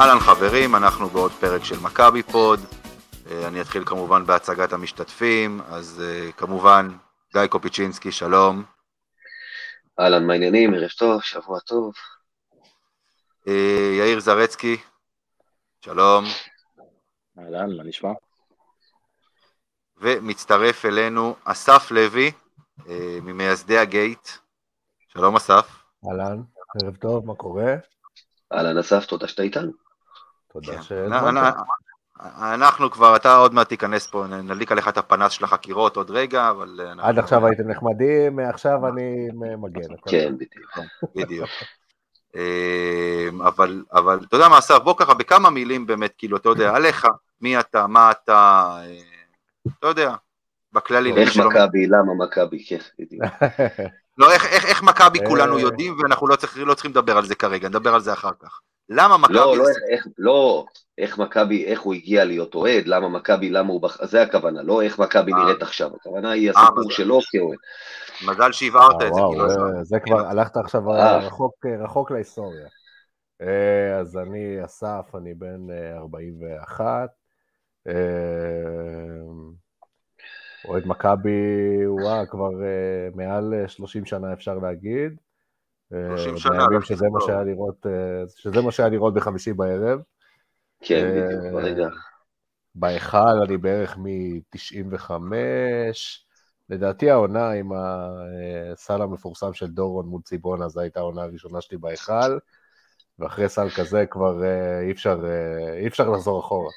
אהלן חברים, אנחנו בעוד פרק של מכבי פוד. אה, אני אתחיל כמובן בהצגת המשתתפים, אז אה, כמובן, גיא קופיצ'ינסקי, שלום. אהלן, מה העניינים? ערב טוב, שבוע טוב. אה, יאיר זרצקי, שלום. אהלן, מה נשמע? ומצטרף אלינו אסף לוי, ממייסדי הגייט. שלום אסף. אהלן, ערב טוב, מה קורה? אהלן אסף, תודה שאתה איתנו. תודה כן. שהזמנת. אנחנו כבר, אתה עוד מעט תיכנס פה, נדליק עליך את הפנס של החקירות עוד רגע, אבל... עד עכשיו הייתם נחמדים, מעכשיו אני מגן. כן, בדיוק. אמ, אבל, אבל אתה יודע מה אסף, בוא ככה בכמה מילים באמת, כאילו, אתה יודע, עליך, מי אתה, מה אתה, אה, אתה יודע, בכללי, איך מכבי, למה מכבי, כן, בדיוק. לא, איך, איך, איך מכבי אה. כולנו יודעים, ואנחנו לא, צריך, לא צריכים לדבר על זה כרגע, נדבר על זה אחר כך. למה מכבי... לא, לא, איך- איך, לא, איך מכבי, איך הוא הגיע להיות אוהד, למה מכבי, למה הוא, בח... זה הכוונה, לא איך מכבי אה. נראית עכשיו, הכוונה היא אה, הסיפור. שלו כאוהד. מזל שהבהרת את זה, וואו, כאילו, זה- זה כבר, הלכת עכשיו. רחוק, רחוק להיסטוריה. אז אני אסף, אני בן אה, 41. אה, אוהד מכבי, וואו, כבר מעל אה, 30 שנה אפשר להגיד. אה, 30 שנה, בימים שזה מה. שהיה לראות, אה, שזה מה שהיה לראות בחמישי בערב. כן, אה, בדיוק, ברגע. בהיכל אני בערך מ-95, לדעתי העונה עם הסל המפורסם של דורון מול ציבונה, זו הייתה העונה הראשונה שלי בהיכל, ואחרי סל כזה כבר אה, אי אפשר, אה, אי אפשר לחזור אחורה.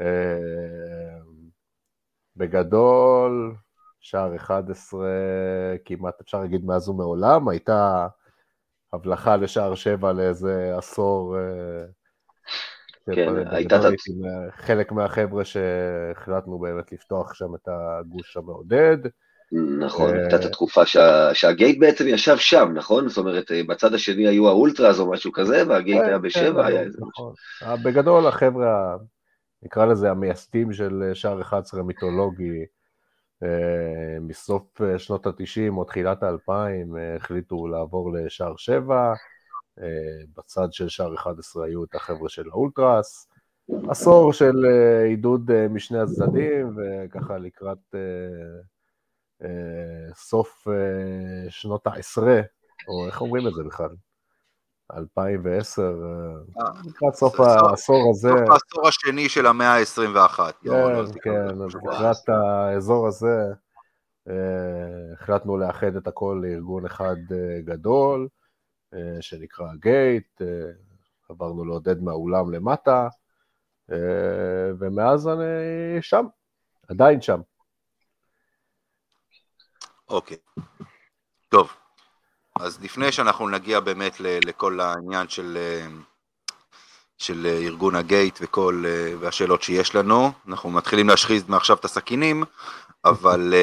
אה, בגדול, שער 11, כמעט אפשר להגיד מאז ומעולם, הייתה הבלחה לשער 7 לאיזה עשור. אה, כן, הייתה חלק מהחבר'ה שהחלטנו באמת לפתוח שם את הגוש המעודד. נכון, אה, הייתה את התקופה שה- שהגייט בעצם ישב שם, נכון? זאת אומרת, אה, בצד השני היו האולטראז או משהו כזה, והגייט היה בשבע, היה איזה משהו. נכון. בגדול החבר'ה, נקרא לזה המייסדים של שער 11 המיתולוגי, מסוף אה, שנות ה-90 או תחילת ה-2000, החליטו לעבור לשער 7, אה, בצד של שער 11 היו את החבר'ה של האולטרס, עשור של אה, עידוד אה, משני הצדדים, וככה לקראת אה, אה, סוף אה, שנות העשרה, או איך אומרים את זה בכלל? 2010, אה, אה, לקראת סוף העשור הזה, סוף העשור השני של המאה ה-21. לא, כן, כן, אז לקראת האזור הזה אה, החלטנו לאחד את הכל לארגון אחד גדול, שנקרא גייט, עברנו לעודד מהאולם למטה, ומאז אני שם, עדיין שם. אוקיי. טוב. אז לפני שאנחנו נגיע באמת לכל העניין של, אה, של אה, ארגון הגייט וכל, אה, והשאלות שיש לנו, אנחנו מתחילים להשחיז מעכשיו את הסכינים, אבל,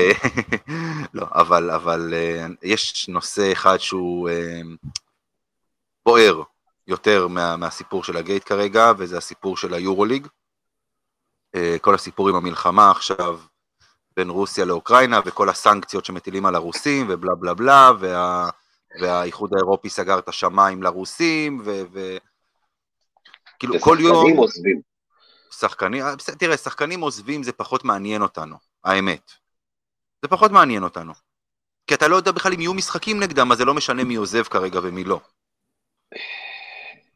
לא, אבל, אבל יש נושא אחד שהוא בוער יותר מה, מהסיפור של הגייט כרגע, וזה הסיפור של היורוליג. כל הסיפור עם המלחמה עכשיו, בין רוסיה לאוקראינה וכל הסנקציות שמטילים על הרוסים ובלה בלה בלה וה, והאיחוד האירופי סגר את השמיים לרוסים ו... ו... כאילו כל יום ושחקנים עוזבים. שחקנים, אה, תראה שחקנים עוזבים זה פחות מעניין אותנו, האמת. זה פחות מעניין אותנו. כי אתה לא יודע בכלל אם יהיו משחקים נגדם אז זה לא משנה מי עוזב כרגע ומי לא.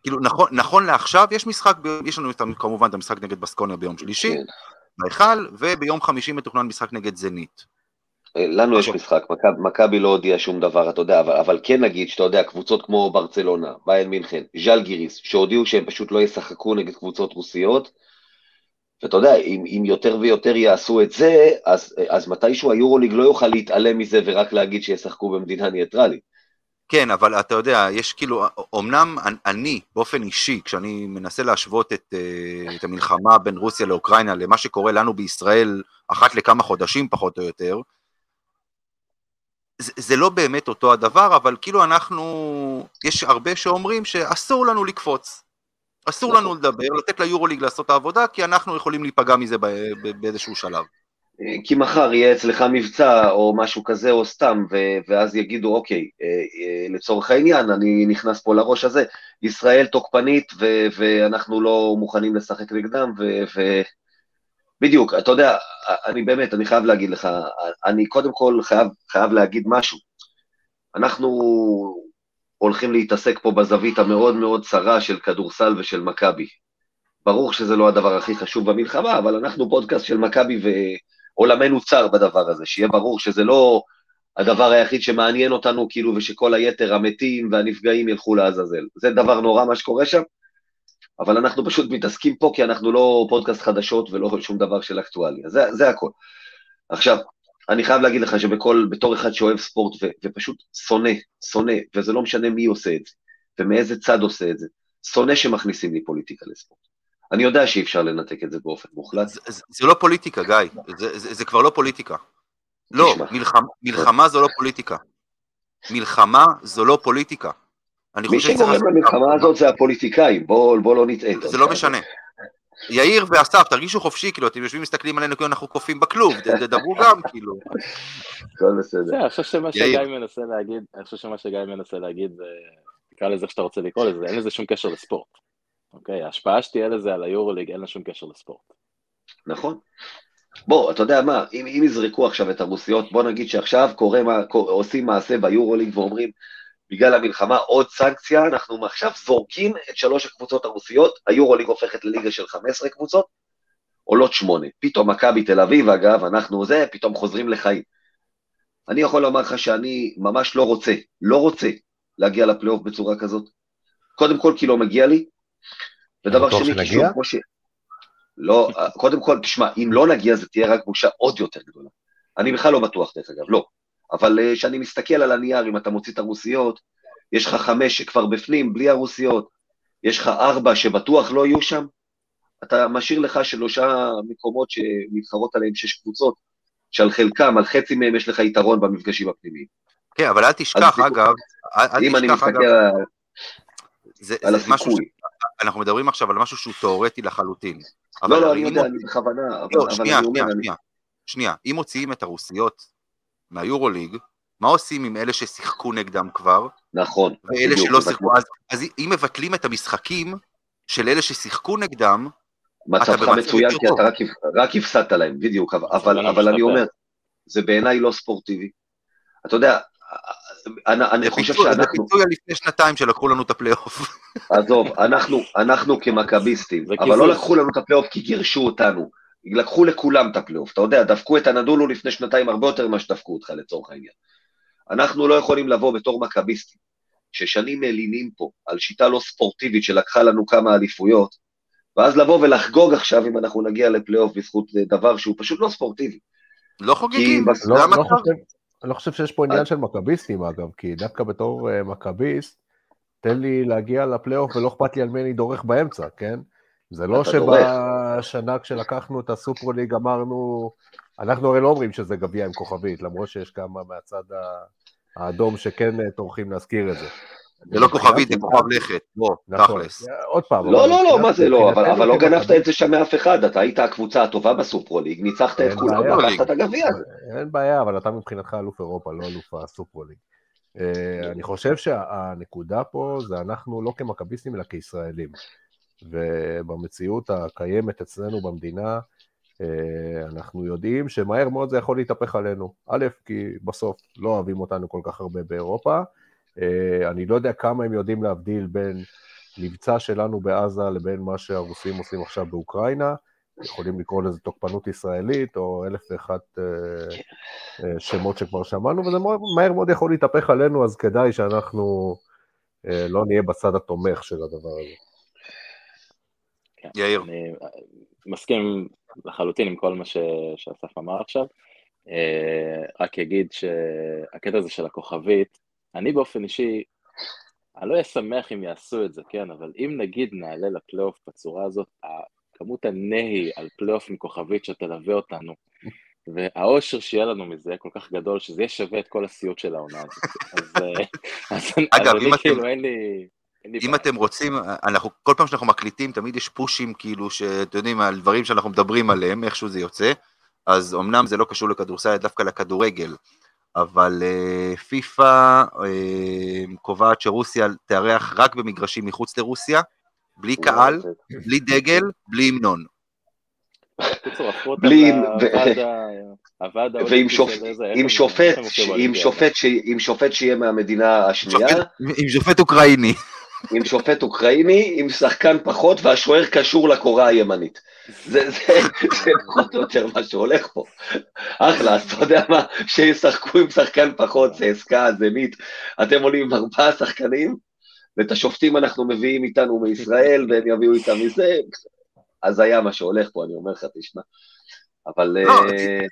כאילו נכון, נכון לעכשיו יש משחק, יש לנו כמובן את המשחק נגד בסקוניה ביום שלישי, כן. בהיכל, וביום חמישי מתוכנן משחק נגד זנית. לנו יש עכשיו- משחק, מכב- מכבי לא הודיעה שום דבר, אתה יודע, אבל, אבל כן נגיד שאתה יודע, קבוצות כמו ברצלונה, ביין מינכן, ז'אל גיריס, שהודיעו שהם פשוט לא ישחקו נגד קבוצות רוסיות, ואתה יודע, אם, אם יותר ויותר יעשו את זה, אז, אז מתישהו היורוליג לא יוכל להתעלם מזה ורק להגיד שישחקו במדינה ניטרלית. כן, אבל אתה יודע, יש כאילו, אמנם אני, באופן אישי, כשאני מנסה להשוות את, אה, את המלחמה בין רוסיה לאוקראינה למה שקורה לנו בישראל אחת לכמה חודשים פחות או יותר, זה, זה לא באמת אותו הדבר, אבל כאילו אנחנו, יש הרבה שאומרים שאסור לנו לקפוץ. אסור לנו לדבר, לתת ליורוליג לעשות את העבודה, כי אנחנו יכולים להיפגע מזה באיזשהו שלב. כי מחר יהיה אצלך מבצע או משהו כזה או סתם, ו- ואז יגידו, אוקיי, אה, אה, לצורך העניין, אני נכנס פה לראש הזה, ישראל תוקפנית ו- ואנחנו לא מוכנים לשחק נגדם, ו- ו- בדיוק, אתה יודע, אני באמת, אני חייב להגיד לך, אני קודם כל חייב, חייב להגיד משהו. אנחנו הולכים להתעסק פה בזווית המאוד מאוד צרה של כדורסל ושל מכבי. ברור שזה לא הדבר הכי חשוב במלחמה, אבל אנחנו פודקאסט של מכבי ועולמנו צר בדבר הזה, שיהיה ברור שזה לא הדבר היחיד שמעניין אותנו, כאילו, ושכל היתר המתים והנפגעים ילכו לעזאזל. זה דבר נורא מה שקורה שם, אבל אנחנו פשוט מתעסקים פה כי אנחנו לא פודקאסט חדשות ולא שום דבר של אקטואליה, זה, זה הכל. עכשיו, אני חייב להגיד לך שבתור אחד שאוהב ספורט ו, ופשוט שונא, שונא, וזה לא משנה מי עושה את זה, ומאיזה צד עושה את זה, שונא שמכניסים לי פוליטיקה לספורט. אני יודע שאי אפשר לנתק את זה באופן מוחלט. זה, זה, זה לא פוליטיקה, גיא, זה, זה, זה כבר לא פוליטיקה. לא, מלחמה, מלחמה זו לא פוליטיקה. מלחמה זו לא פוליטיקה. מי שגורם למלחמה הזאת זה הפוליטיקאים, בואו בוא לא נטעה. זה לא משנה. יאיר ואסף, תרגישו חופשי, כאילו, אתם יושבים מסתכלים עלינו כאילו אנחנו קופים בכלוב, תדברו גם, כאילו. הכל בסדר. אני חושב שמה שגיא מנסה להגיד, אני חושב שמה שגיא מנסה להגיד, תקרא לזה איך שאתה רוצה לקרוא לזה, אין לזה שום קשר לספורט. אוקיי? ההשפעה שתהיה לזה על היורוליג, אין לה שום קשר לספורט. נכון. בוא, אתה יודע מה, אם, אם יזרקו עכשיו את הרוסיות, בוא נגיד שעכשיו קורה, עושים מעשה ביורוליג ואומרים, בגלל המלחמה עוד סנקציה, אנחנו עכשיו זורקים את שלוש הקבוצות הרוסיות, היורוליג הופכת לליגה של 15 קבוצות, עולות שמונה. פתאום מכבי תל אביב, אגב, אנחנו זה, פתאום חוזרים לחיים. אני יכול לומר לך שאני ממש לא רוצה, לא רוצה להגיע לפלייאוף בצורה כזאת. קודם כל כי לא מגיע לי, ודבר שני, כי שוב, כמו ש... לא, קודם כל, תשמע, אם לא נגיע זה תהיה רק בושה עוד יותר גדולה. אני בכלל לא בטוח, דרך אגב, לא. אבל אה, כשאני מסתכל על הנייר, אם אתה מוציא את הרוסיות, יש לך חמש שכבר בפנים, בלי הרוסיות, יש לך ארבע שבטוח לא יהיו שם, אתה משאיר לך שלושה מקומות שמתחרות עליהם שש קבוצות, שעל חלקם, על חצי מהם יש לך יתרון במפגשים הפנימיים. כן, אבל אל תשכח, אגב, אל תשכח, אגב, על, זה, על זה הסיכוי. ש... אנחנו מדברים עכשיו על משהו שהוא תיאורטי לחלוטין. לא, לא, אני יודע, אני בכוונה, אבל, לא, אבל שנייה, אני אומר... שנייה, אני... שנייה, שנייה, אם מוציאים את הרוסיות מהיורוליג, מה עושים עם אלה ששיחקו נגדם כבר? נכון. ואלה בדיוק, שלא שיחקו, אז, אז אם מבטלים את המשחקים של אלה ששיחקו נגדם, מצבך במצב מצוין, כי. אתה רק, רק הפסדת להם, בדיוק, אבל, אבל, אבל אני. אומר, זה בעיניי לא ספורטיבי. אתה יודע, אני, אני חושב פיצוי- זה שאנחנו, פיצוי על לפני שנתיים שלקחו לנו את הפלייאוף. עזוב, אנחנו, אנחנו כמכביסטים, אבל לא. לקחו לנו את הפלייאוף כי גירשו אותנו, לקחו לכולם את הפלייאוף, אתה יודע, דפקו את נדונלו לפני שנתיים הרבה יותר ממה שדפקו אותך לצורך העניין. אנחנו לא יכולים לבוא בתור מכביסטים, ששנים מלינים פה על שיטה לא ספורטיבית שלקחה לנו כמה אליפויות, ואז לבוא ולחגוג עכשיו אם אנחנו נגיע לפלייאוף בזכות דבר שהוא פשוט לא ספורטיבי. לא חוגגים, בס- לא, לא. חושב, אני לא חושב שיש פה עניין של מכביסטים אגב, כי דווקא בתור uh, מכביסט, תן לי להגיע לפלייאוף ולא אכפת לי על מי אני דורך באמצע, כן? זה לא. שבשנה כשלקחנו את הסופרוליג אמרנו, אנחנו הרי לא אומרים שזה גביע עם כוכבית, למרות שיש כמה מהצד האדום שכן אה, טורחים להזכיר את זה. זה לא כוכבית, זה כוכב לכת, בוא, נכון, תכלס. עוד פעם. לא, לא, לא, מה זה לא, אבל, לא גנבת את זה שם מאף אחד, אתה היית הקבוצה הטובה בסופרוליג, ניצחת את כולם. לקחת את הגביע הזה. אין בעיה, אבל אתה מבחינתך אלוף אירופה, לא אלוף הסופרוליג. אה, אני חושב שהנקודה פה זה אנחנו לא כמכביסטים אלא כישראלים. ובמציאות הקיימת אצלנו במדינה, אה, אנחנו יודעים שמהר מאוד זה יכול להתהפך עלינו. א', כי בסוף לא אוהבים אותנו כל כך הרבה באירופה. אה, אני לא יודע כמה הם יודעים להבדיל בין מבצע שלנו בעזה לבין מה שהרוסים עושים עכשיו באוקראינה. יכולים לקרוא לזה תוקפנות ישראלית, או אלף ואחת אה, שמות שכבר שמענו, וזה מהר מאוד יכול להתהפך עלינו, אז כדאי שאנחנו לא נהיה בצד התומך של הדבר הזה. כן. יאיר. אני אה, מסכים לחלוטין עם כל מה ש- שאסף אמר עכשיו. אה, רק אגיד שהקטע הזה של הכוכבית, אני באופן אישי, אני לא אהיה שמח אם יעשו את זה, כן, אבל אם נגיד נעלה לפלייאוף בצורה הזאת, כמות הנהי על פלייאוף עם כוכבית שתלווה אותנו, והאושר שיהיה לנו מזה כל כך גדול, שזה יהיה שווה את כל הסיוט של העונה הזאת. אז, אה, אז, אגב, אז אם אני אתם- כאילו אין לי... אם. אתם רוצים, אנחנו, כל פעם שאנחנו מקליטים, תמיד יש פושים, כאילו, שאתם יודעים, על דברים שאנחנו מדברים עליהם, איכשהו זה יוצא. אז אמנם זה לא קשור לכדורסל, דווקא לכדורגל, אבל uh, פיפ"א uh, קובעת שרוסיה תארח רק במגרשים מחוץ לרוסיה, בלי קהל, בלי דגל, בלי המנון. בלי- ועם שופט, עם? שופט שיהיה מהמדינה השנייה, עם שופט אוקראיני. עם שופט אוקראיני, עם שחקן פחות, והשוער קשור לקורה הימנית. זה, זה, זה פחות או יותר מה שהולך פה. אחלה, אז אתה יודע מה, שישחקו עם שחקן פחות, צסקה, זנית, אתם עולים עם ארבעה שחקנים, ואת השופטים אנחנו מביאים איתנו מישראל, והם יביאו איתם מזה, אז היה מה שהולך פה, אני אומר לך, תשמע. אבל... לא, אה,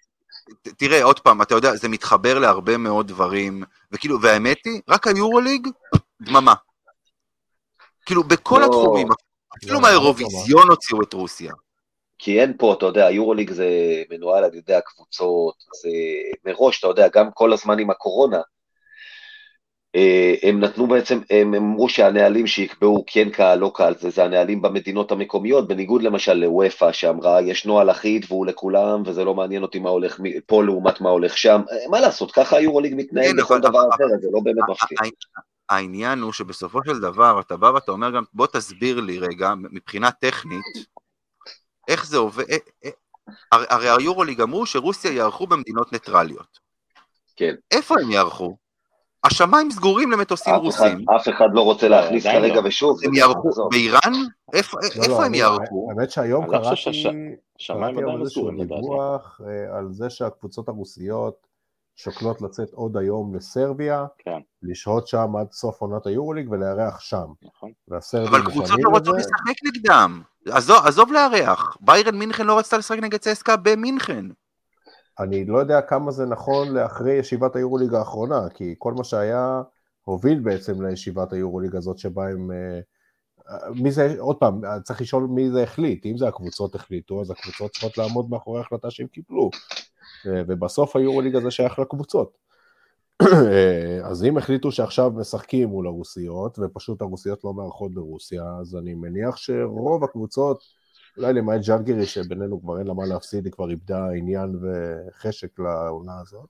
תראה, עוד פעם, אתה יודע, זה מתחבר להרבה מאוד דברים, וכאילו, והאמת היא, רק היורוליג, דממה. כאילו, בכל לא. התחומים, אפילו לא, מהאירוויזיון הוציאו את רוסיה. כי אין פה, אתה יודע, היורוליג זה מנוהל על ידי הקבוצות, זה מראש, אתה יודע, גם כל הזמן עם הקורונה, אה, הם נתנו בעצם, הם אמרו שהנהלים שיקבעו כן קהל, לא קהל, זה, זה הנהלים במדינות המקומיות, בניגוד למשל לוופא שאמרה, יש נוהל אחיד והוא לכולם, וזה לא מעניין אותי מה הולך פה לעומת מה הולך שם, אה, מה לעשות, ככה היורוליג מתנהל בכל דבר אחר, זה לא באמת מפתיע. העניין- הוא שבסופו של דבר, אתה בא ואתה אומר גם, בוא תסביר לי רגע, מבחינה טכנית, איך זה עובד, אה, אה, הרי הרי היורוליג אמרו שרוסיה יערכו במדינות ניטרליות. כן. איפה הם יערכו? השמיים סגורים למטוסים אף אחד, רוסים. אף אחד לא רוצה להכניס עדיין כרגע, לא. ושוב, הם יערכו. באיראן? איפה לא, איפה לא, הם יערכו? האמת שהיום אני לא קראתי היום איזשהו. דיווח אה, על זה שהקבוצות הרוסיות שוקלות לצאת עוד היום לסרביה, כן. לשהות שם עד סוף עונת היורוליג ולארח שם. נכון. אבל קבוצות לא רוצות לזה. לשחק נגדם. עזוב, עזוב לארח. ביירן מינכן לא רצתה לשחק נגד צסקה במינכן. אני לא יודע כמה זה נכון לאחרי ישיבת היורוליג האחרונה, כי כל מה שהיה הוביל בעצם לישיבת היורוליג הזאת שבה הם... אה, אה, מי זה, עוד פעם, צריך לשאול מי זה החליט, אם זה הקבוצות החליטו, אז הקבוצות צריכות לעמוד מאחורי ההחלטה שהם קיבלו, ובסוף היורוליג הזה שייך לקבוצות. אה, אז אם החליטו שעכשיו משחקים מול הרוסיות, ופשוט הרוסיות לא מארחות ברוסיה, אז אני מניח שרוב הקבוצות, אולי למעט ג'אגרי שבינינו כבר אין לה מה להפסיד, היא כבר איבדה עניין וחשק לעונה הזאת.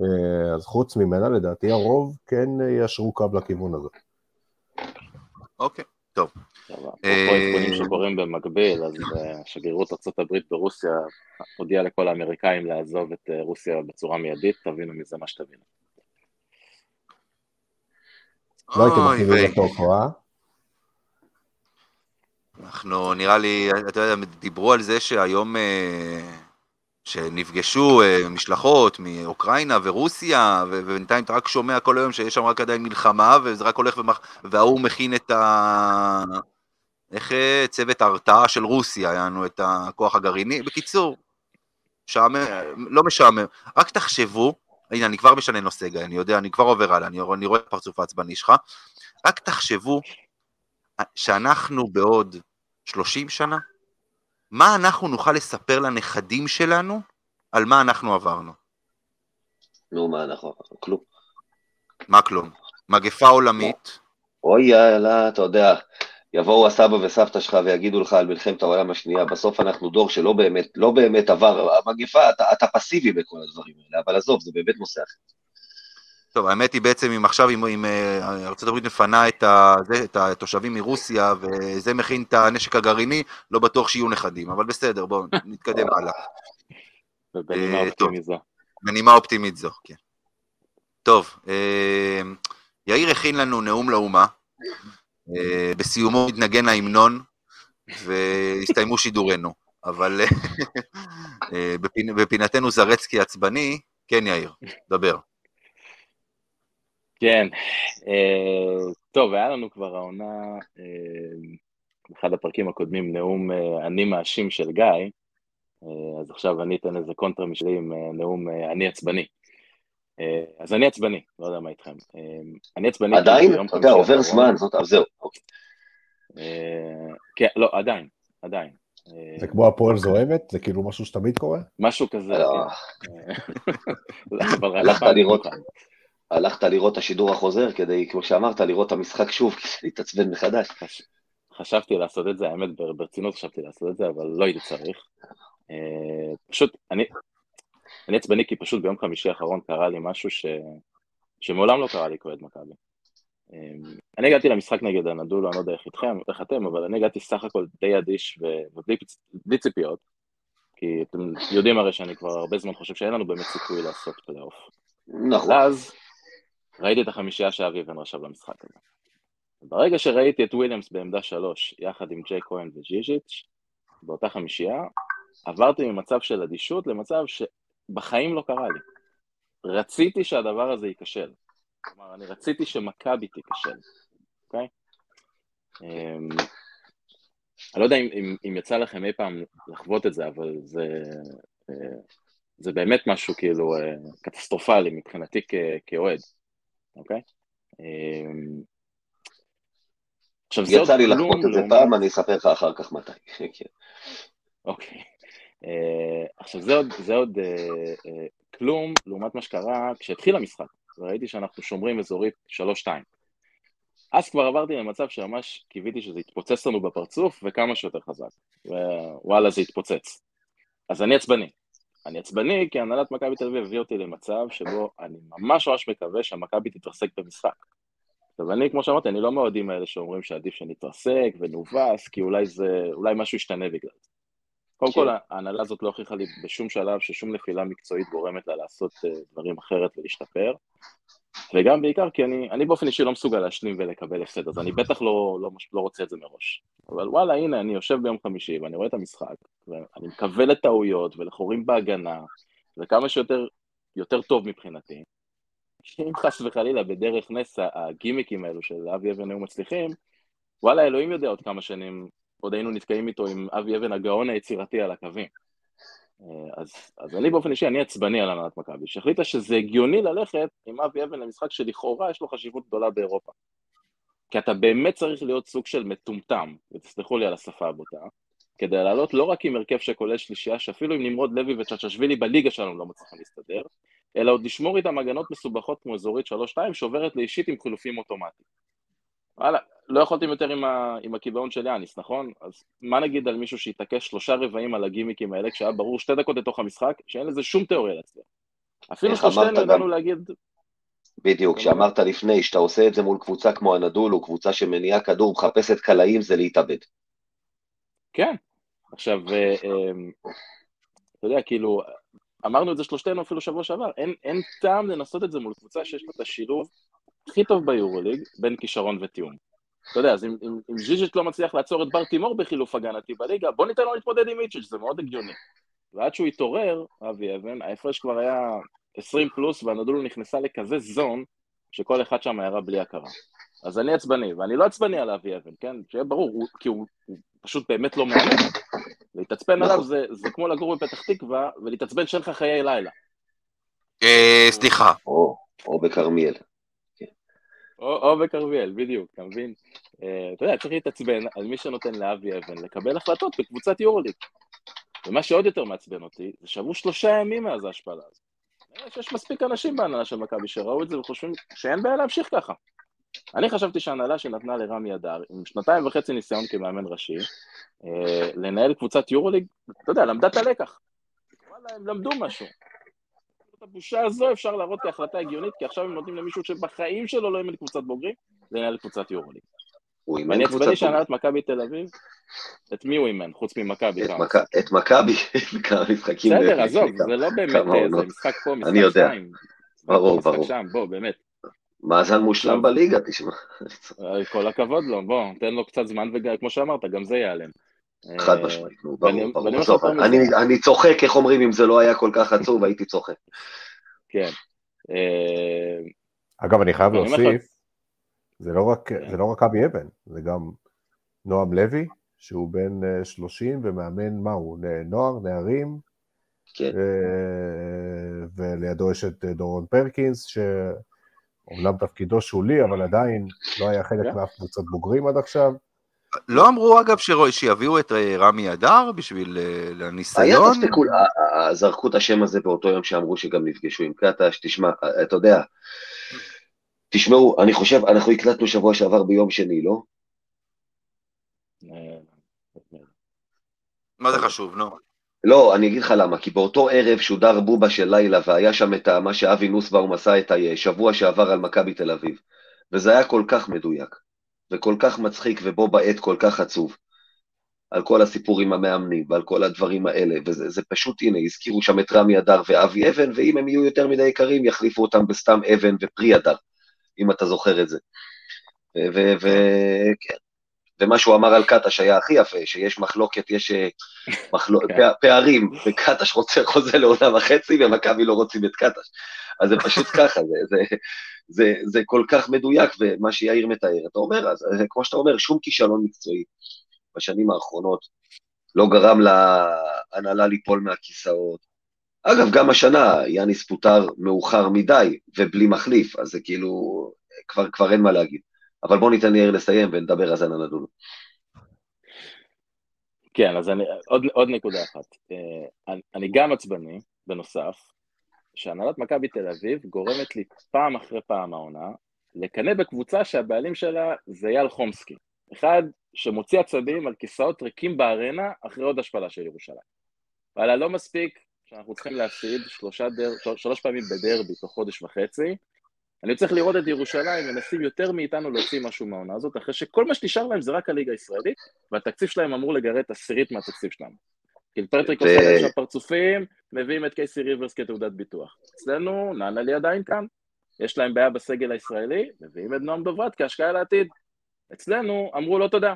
אה, אז חוץ ממנה, לדעתי הרוב כן ישרו קו לכיוון הזה. אוקיי, טוב. עכשיו, אפרופו אה, עדכונים שקורים במקביל, אז אה, שגרירות ארה"ב ברוסיה הודיעה לכל האמריקאים לעזוב את אה, רוסיה בצורה מיידית, תבינו מזה מה שתבינו. לא הייתם מכירים. לטוקו, אה? אנחנו, נראה לי, אתה יודע, דיברו על זה שהיום, שנפגשו אה, משלחות מאוקראינה ורוסיה, ובינתיים אתה רק שומע כל היום שיש שם רק עדיין מלחמה, וזה רק הולך ומח... וההוא מכין את ה... איך אה, צוות ההרתעה של רוסיה, היה לנו את הכוח הגרעיני. בקיצור, משעמם, לא משעמם, רק תחשבו, הנה, אני כבר משנה נושא, גיא, אני יודע, אני כבר עובר הלאה, אני, אני רואה את הפרצוף העצבני שלך, רק תחשבו שאנחנו בעוד 30 שנה, מה אנחנו נוכל לספר לנכדים שלנו על מה אנחנו עברנו? נו, מה אנחנו, כלום. מה כלום? מגפה עולמית, אוי יאללה, אתה יודע, יבואו הסבא וסבתא שלך ויגידו לך על מלחמת העולם השנייה, בסוף אנחנו דור שלא באמת, לא באמת עבר, המגפה, אתה, אתה פסיבי בכל הדברים האלה, אבל עזוב, זה באמת נושא אחר. טוב, האמת היא בעצם אם עכשיו, אם, אם אה, ארה"ב מפנה את, ה, זה, את התושבים מרוסיה וזה מכין את הנשק הגרעיני, לא בטוח שיהיו נכדים, אבל בסדר, בואו נתקדם הלאה. אה, טוב. אופטימית זו. בנימה אופטימית זו, כן. טוב, אה, יאיר הכין לנו נאום לאומה, בסיומו התנגן ההמנון, והסתיימו שידורנו, אבל בפינ, בפינתנו זרצקי עצבני, כן יאיר, דבר. כן, אה, טוב, היה לנו כבר העונה, אה, באחד הפרקים הקודמים, נאום אה, אני מאשים של גיא, אז עכשיו אני אתן איזה קונטרה משלי עם נאום אני עצבני. אז אני עצבני, לא יודע מה איתכם. אני עצבני... עדיין, אתה יודע, עובר. זמן, זאת, אז זהו. אוקיי. כן, לא, עדיין, עדיין. זה כמו הפועל זוהמת? זה כאילו משהו שתמיד קורה? משהו כזה, לא, כן. רק הלכת לראות. הלכת לראות את השידור החוזר כדי, כמו שאמרת, לראות את המשחק שוב, כדי להתעצבן מחדש. חש- חשבתי לעשות את זה, האמת ברצינות חשבתי לעשות את זה, אבל לא הייתי צריך. אה, פשוט, אני, אני עצבני כי פשוט ביום חמישי האחרון קרה לי משהו ש, שמעולם לא קרה לי כאוהד מכבי. אה, אני הגעתי למשחק נגד הנדולו, אני לא יודע איך איתכם, איך אתם, אבל אני הגעתי סך הכל די אדיש ובלי ציפיות, כי אתם יודעים הרי שאני כבר הרבה זמן חושב שאין לנו באמת סיכוי לעשות פלייאוף. נכון. ואז ראיתי את החמישייה שאבי אבן רשם למשחק הזה. ברגע שראיתי את וויליאמס בעמדה שלוש, יחד עם ג'יי כהן וג'יז'יץ', באותה חמישייה, עברתי ממצב של אדישות למצב שבחיים לא קרה לי. רציתי שהדבר הזה ייכשל. כלומר, אני רציתי שמכבי תיכשל, אוקיי? אמ, אני לא יודע אם, אם, אם יצא לכם אי פעם לחוות את זה, אבל זה, אה, זה באמת משהו כאילו אה, קטסטרופלי מבחינתי כאוהד, אוקיי? אמ, עכשיו זה. יצא לי לחוות את זה פעם, אני אספר לך אחר כך מתי. כן. אוקיי. אה, עכשיו זה עוד, זה עוד כלום לעומת מה שקרה כשהתחיל המשחק, וראיתי שאנחנו שומרים אזורית 3-2. אז כבר עברתי למצב שממש קיוויתי שזה יתפוצץ לנו בפרצוף וכמה שיותר חזק, ווואלה זה יתפוצץ. אז אני עצבני. אני עצבני כי הנהלת מכבי תל אביב הביאה אותי למצב שבו אני ממש ממש מקווה שהמכבי תתרסק במשחק. עכשיו אני, כמו שאמרתי, אני לא מהאוהדים האלה שאומרים שעדיף שנתרסק ונובס, כי אולי זה, אולי משהו ישתנה בגלל זה. קודם כל, כן. ההנהלה הזאת לא הוכיחה לי בשום שלב ששום נפילה מקצועית גורמת לה לעשות אה, דברים אחרת ולהשתפר. וגם בעיקר כי אני, אני באופן אישי לא מסוגל להשלים ולקבל הפסד, אז אני בטח לא, לא, לא רוצה את זה מראש. אבל וואלה, הנה, אני יושב ביום חמישי ואני רואה את המשחק, ואני מקווה לטעויות ולחורים בהגנה, וכמה שיותר יותר טוב מבחינתי. אם חס וחלילה בדרך נס הגימיקים האלו של אבי אבן היו מצליחים, וואלה, אלוהים יודע עוד כמה שנים עוד היינו נתקעים איתו עם אבי אבן הגאון היצירתי על הקווים. אה, אז, אז אני באופן אישי, אני עצבני על הנהלת מכבי, שהחליטה שזה הגיוני ללכת עם אבי אבן למשחק שלכאורה יש לו חשיבות גדולה באירופה. כי אתה באמת צריך להיות סוג של מטומטם, ותסלחו לי על השפה הבוטה, כדי לעלות לא רק עם הרכב שכולל שלישייה, שאפילו עם נמרוד לוי וצ'צ'שווילי בליגה שלנו לא מצליחים להסתדר, אלא עוד לשמור איתם הגנות מסובכות כמו אזורית 3-2, שעוברת לאישית עם חילופים אוטומטיים. וואלה, לא יכולתם יותר עם, ה... עם הקיבעון של יאניס, נכון? אז מה נגיד על מישהו שהתעקש שלושה רבעים על הגימיקים האלה, כשהיה ברור שתי דקות לתוך המשחק, שאין לזה שום תיאוריה להצליח. אפילו שלושתנו ידענו להגיד... בדיוק, כשאמרת לפני, שאתה עושה את זה מול קבוצה כמו הנדול, או קבוצה שמניעה כדור, מחפשת קלעים, זה להתאבד. כן. עכשיו, אה, אמ, אתה יודע, כאילו, אמרנו את זה שלושתנו אפילו שבוע שעבר, אין, אין טעם לנסות את זה מול קבוצה שיש לה את השילוב הכי טוב ביורוליג בין כישרון ותיאום. אתה יודע, אז אם, אם, אם ז'יז'יץ' לא מצליח לעצור את בר תימור בחילוף הגנתי בליגה, בוא ניתן לו להתמודד עם איצ'יץ', זה מאוד הגיוני. ועד שהוא התעורר, אבי אבן, ההפרש כבר היה 20 פלוס, והנדולו נכנסה לכזה זון, שכל אחד שם ירה בלי הכרה. אז אני עצבני, ואני לא עצבני על אבי אבן, כן? שיהיה ברור, הוא, כי הוא, הוא פשוט באמת לא מאמין. להתעצבן עליו זה, זה כמו לגור בפתח תקווה, ולהתעצבן שאין לך חיי לילה. אה, סליחה. או בכרמיאל. או, או בכרמיאל, בדיוק, אתה מבין? Uh, אתה יודע, צריך להתעצבן על מי שנותן לאבי אבן לקבל החלטות בקבוצת יורוליג. ומה שעוד יותר מעצבן אותי, זה שעברו שלושה ימים מאז ההשפלה הזאת. יש מספיק אנשים בהנהלה של מכבי שראו את זה וחושבים שאין בעיה להמשיך ככה. אני חשבתי שההנהלה שנתנה לרמי אדר, עם שנתיים וחצי ניסיון כמאמן ראשי, אה, לנהל קבוצת יורוליג, אתה יודע, למדה את הלקח. וואלה, הם למדו משהו. את הבושה הזו אפשר להראות כהחלטה הגיונית, כי עכשיו הם נותנים למישהו שבחיים שלו לא אימן קבוצת בוגרים, לנהל קבוצת יורוליג. ואני עצבני שהנהלת מכבי תל אביב, את מי הוא אימן, חוץ ממכבי? את מכבי, כמה משחקים. בסדר, עזוב, זה לא באמת, זה משחק פה, משחק שתיים. ברור, ברור. משחק שם, בוא, באמת. מאזן מושלם בליגה, תשמע. כל הכבוד לו, בוא, תן לו קצת זמן, וכמו שאמרת, גם זה ייעלם. חד משמעית, נו, ברור, ברור. אני צוחק, איך אומרים, אם זה לא היה כל כך עצוב, הייתי צוחק. כן. אה, אגב, אני חייב להוסיף, זה לא רק, כן. זה לא רק אבי אבן, זה גם נועם לוי, שהוא בן 30 אה, ומאמן, מה הוא, נוער, נערים, כן. אה, ולידו יש את דורון פרקינס, שאומנם תפקידו שולי, אבל עדיין לא היה חלק כן. מאף קבוצת בוגרים עד עכשיו. לא אמרו אגב שיביאו את אה, רמי אדר בשביל אה, הניסיון? היה תסתכול, זרקו את השם הזה באותו יום שאמרו שגם נפגשו עם קטש, תשמע, אה, אתה יודע, תשמעו, אני חושב, אנחנו הקלטנו שבוע שעבר ביום שני, לא? מה זה חשוב, נו? לא, אני אגיד לך למה, כי באותו ערב שודר בובה של לילה, והיה שם את מה שאבי נוסבאום עשה את השבוע שעבר על מכבי תל אביב, וזה היה כל כך מדויק, וכל כך מצחיק, ובו בעת כל כך עצוב, על כל הסיפור עם המאמנים, ועל כל הדברים האלה, וזה זה פשוט, הנה, הזכירו שם את רמי אדר ואבי אבן, ואם הם יהיו יותר מדי יקרים, יחליפו אותם בסתם אבן ופרי אדר, אם אתה זוכר את זה. ו- ו- ו- כן. ומה שהוא אמר על קטש היה הכי יפה, שיש מחלוקת, יש אה, מחלו... כן. פע- פערים, וקטש רוצה חוזה לעונה וחצי, ומכבי לא רוצים את קטש. אז זה פשוט ככה, זה, זה, זה, זה כל כך מדויק, ומה שיאיר מתאר, אתה אומר, אז כמו שאתה אומר, שום כישלון מקצועי בשנים האחרונות לא גרם להנהלה ליפול מהכיסאות. אגב, גם השנה יאניס פוטר מאוחר מדי ובלי מחליף, אז זה כאילו, כבר, כבר אין מה להגיד. אבל בוא ניתן ליאיר לסיים ונדבר אז על הנדון. כן, אז אני, עוד, עוד נקודה אחת. אה, אני, אני גם עצבני, בנוסף, שהנהלת מכבי תל אביב גורמת לי פעם אחרי פעם העונה לקנא בקבוצה שהבעלים שלה זה אייל חומסקי. אחד שמוציא עצבים על כיסאות ריקים בארנה אחרי עוד השפלה של ירושלים. וואלה, לא מספיק שאנחנו צריכים להפסיד דר, של- שלוש פעמים בדרבי תוך חודש וחצי. אני צריך לראות את ירושלים מנסים יותר מאיתנו להוציא משהו מהעונה הזאת, אחרי שכל מה שנשאר להם זה רק הליגה הישראלית, והתקציב שלהם אמור לגרד עשירית מהתקציב שלנו. קילפרטריק ו- עושה להם שם פרצופים, מביאים את קייסי ריברס כתעודת ביטוח. אצלנו, נענה לי עדיין כאן, יש להם בעיה בסגל הישראלי, מביאים את נועם דוברת כהשקעה לעתיד. אצלנו אמרו לא תודה.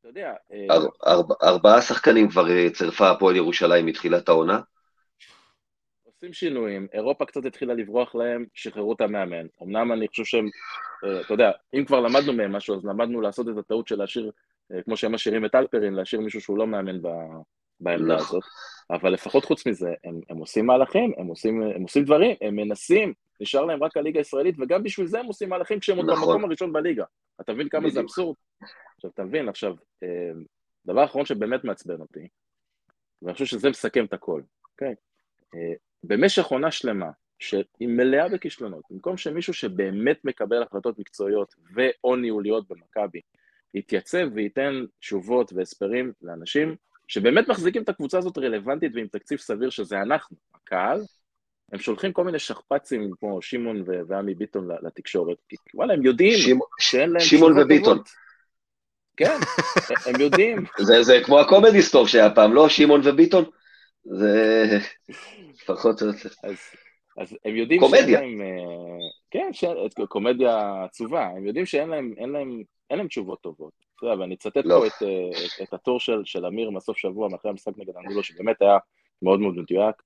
אתה יודע, אה, אר, ארבע, ארבעה שחקנים כבר אה, צירפה הפועל ירושלים מתחילת העונה. עושים שינויים, אירופה קצת התחילה לברוח להם, שחררו את המאמן. אמנם אני חושב שהם, אה, אתה יודע, אם כבר למדנו מהם משהו, אז למדנו לעשות את הטעות של להשאיר, כמו שהם משאירים את אלפרין, להשאיר מישהו שהוא לא מאמן ב, בעמדה נכון. הזאת. אבל לפחות חוץ מזה, הם, הם עושים מהלכים, הם עושים, הם עושים דברים, הם מנסים, נשאר להם רק הליגה הישראלית, וגם בשביל זה הם עושים מהלכים כשהם עוד נכון. במקום הראשון בליגה. אתה מבין כמה זה. אבסורד? עכשיו, אתה מבין, עכשיו, אה, דבר אחרון שבאמת מעצבן אותי, ואני חושב שזה מסכם את הכל, אוקיי? אה, במשך עונה שלמה, שהיא מלאה בכישלונות, במקום שמישהו שבאמת מקבל החלטות מקצועיות ו/או ניהוליות במכבי, יתייצב וייתן תשובות והסברים לאנשים שבאמת מחזיקים את הקבוצה הזאת רלוונטית ועם תקציב סביר, שזה אנחנו, הקהל, הם שולחים כל מיני שכפ"צים כמו שמעון ועמי ביטון לתקשורת, כי וואלה, הם יודעים שימ- שאין להם שמעון וביטון. כן, הם יודעים, זה, זה כמו הקומדי סטור שהיה פעם, לא שמעון וביטון? זה פחות או יותר. אז, אז הם יודעים קומדיה. שאין להם, אה, כן, ש... קומדיה עצובה, הם יודעים שאין להם, אין להם, אין להם תשובות טובות. אתה יודע, ואני אצטט לא. פה את, אה, את, את הטור של, של אמיר מסוף שבוע מאחורי המשחק נגד אנגולו, שבאמת היה מאוד מאוד מדויק.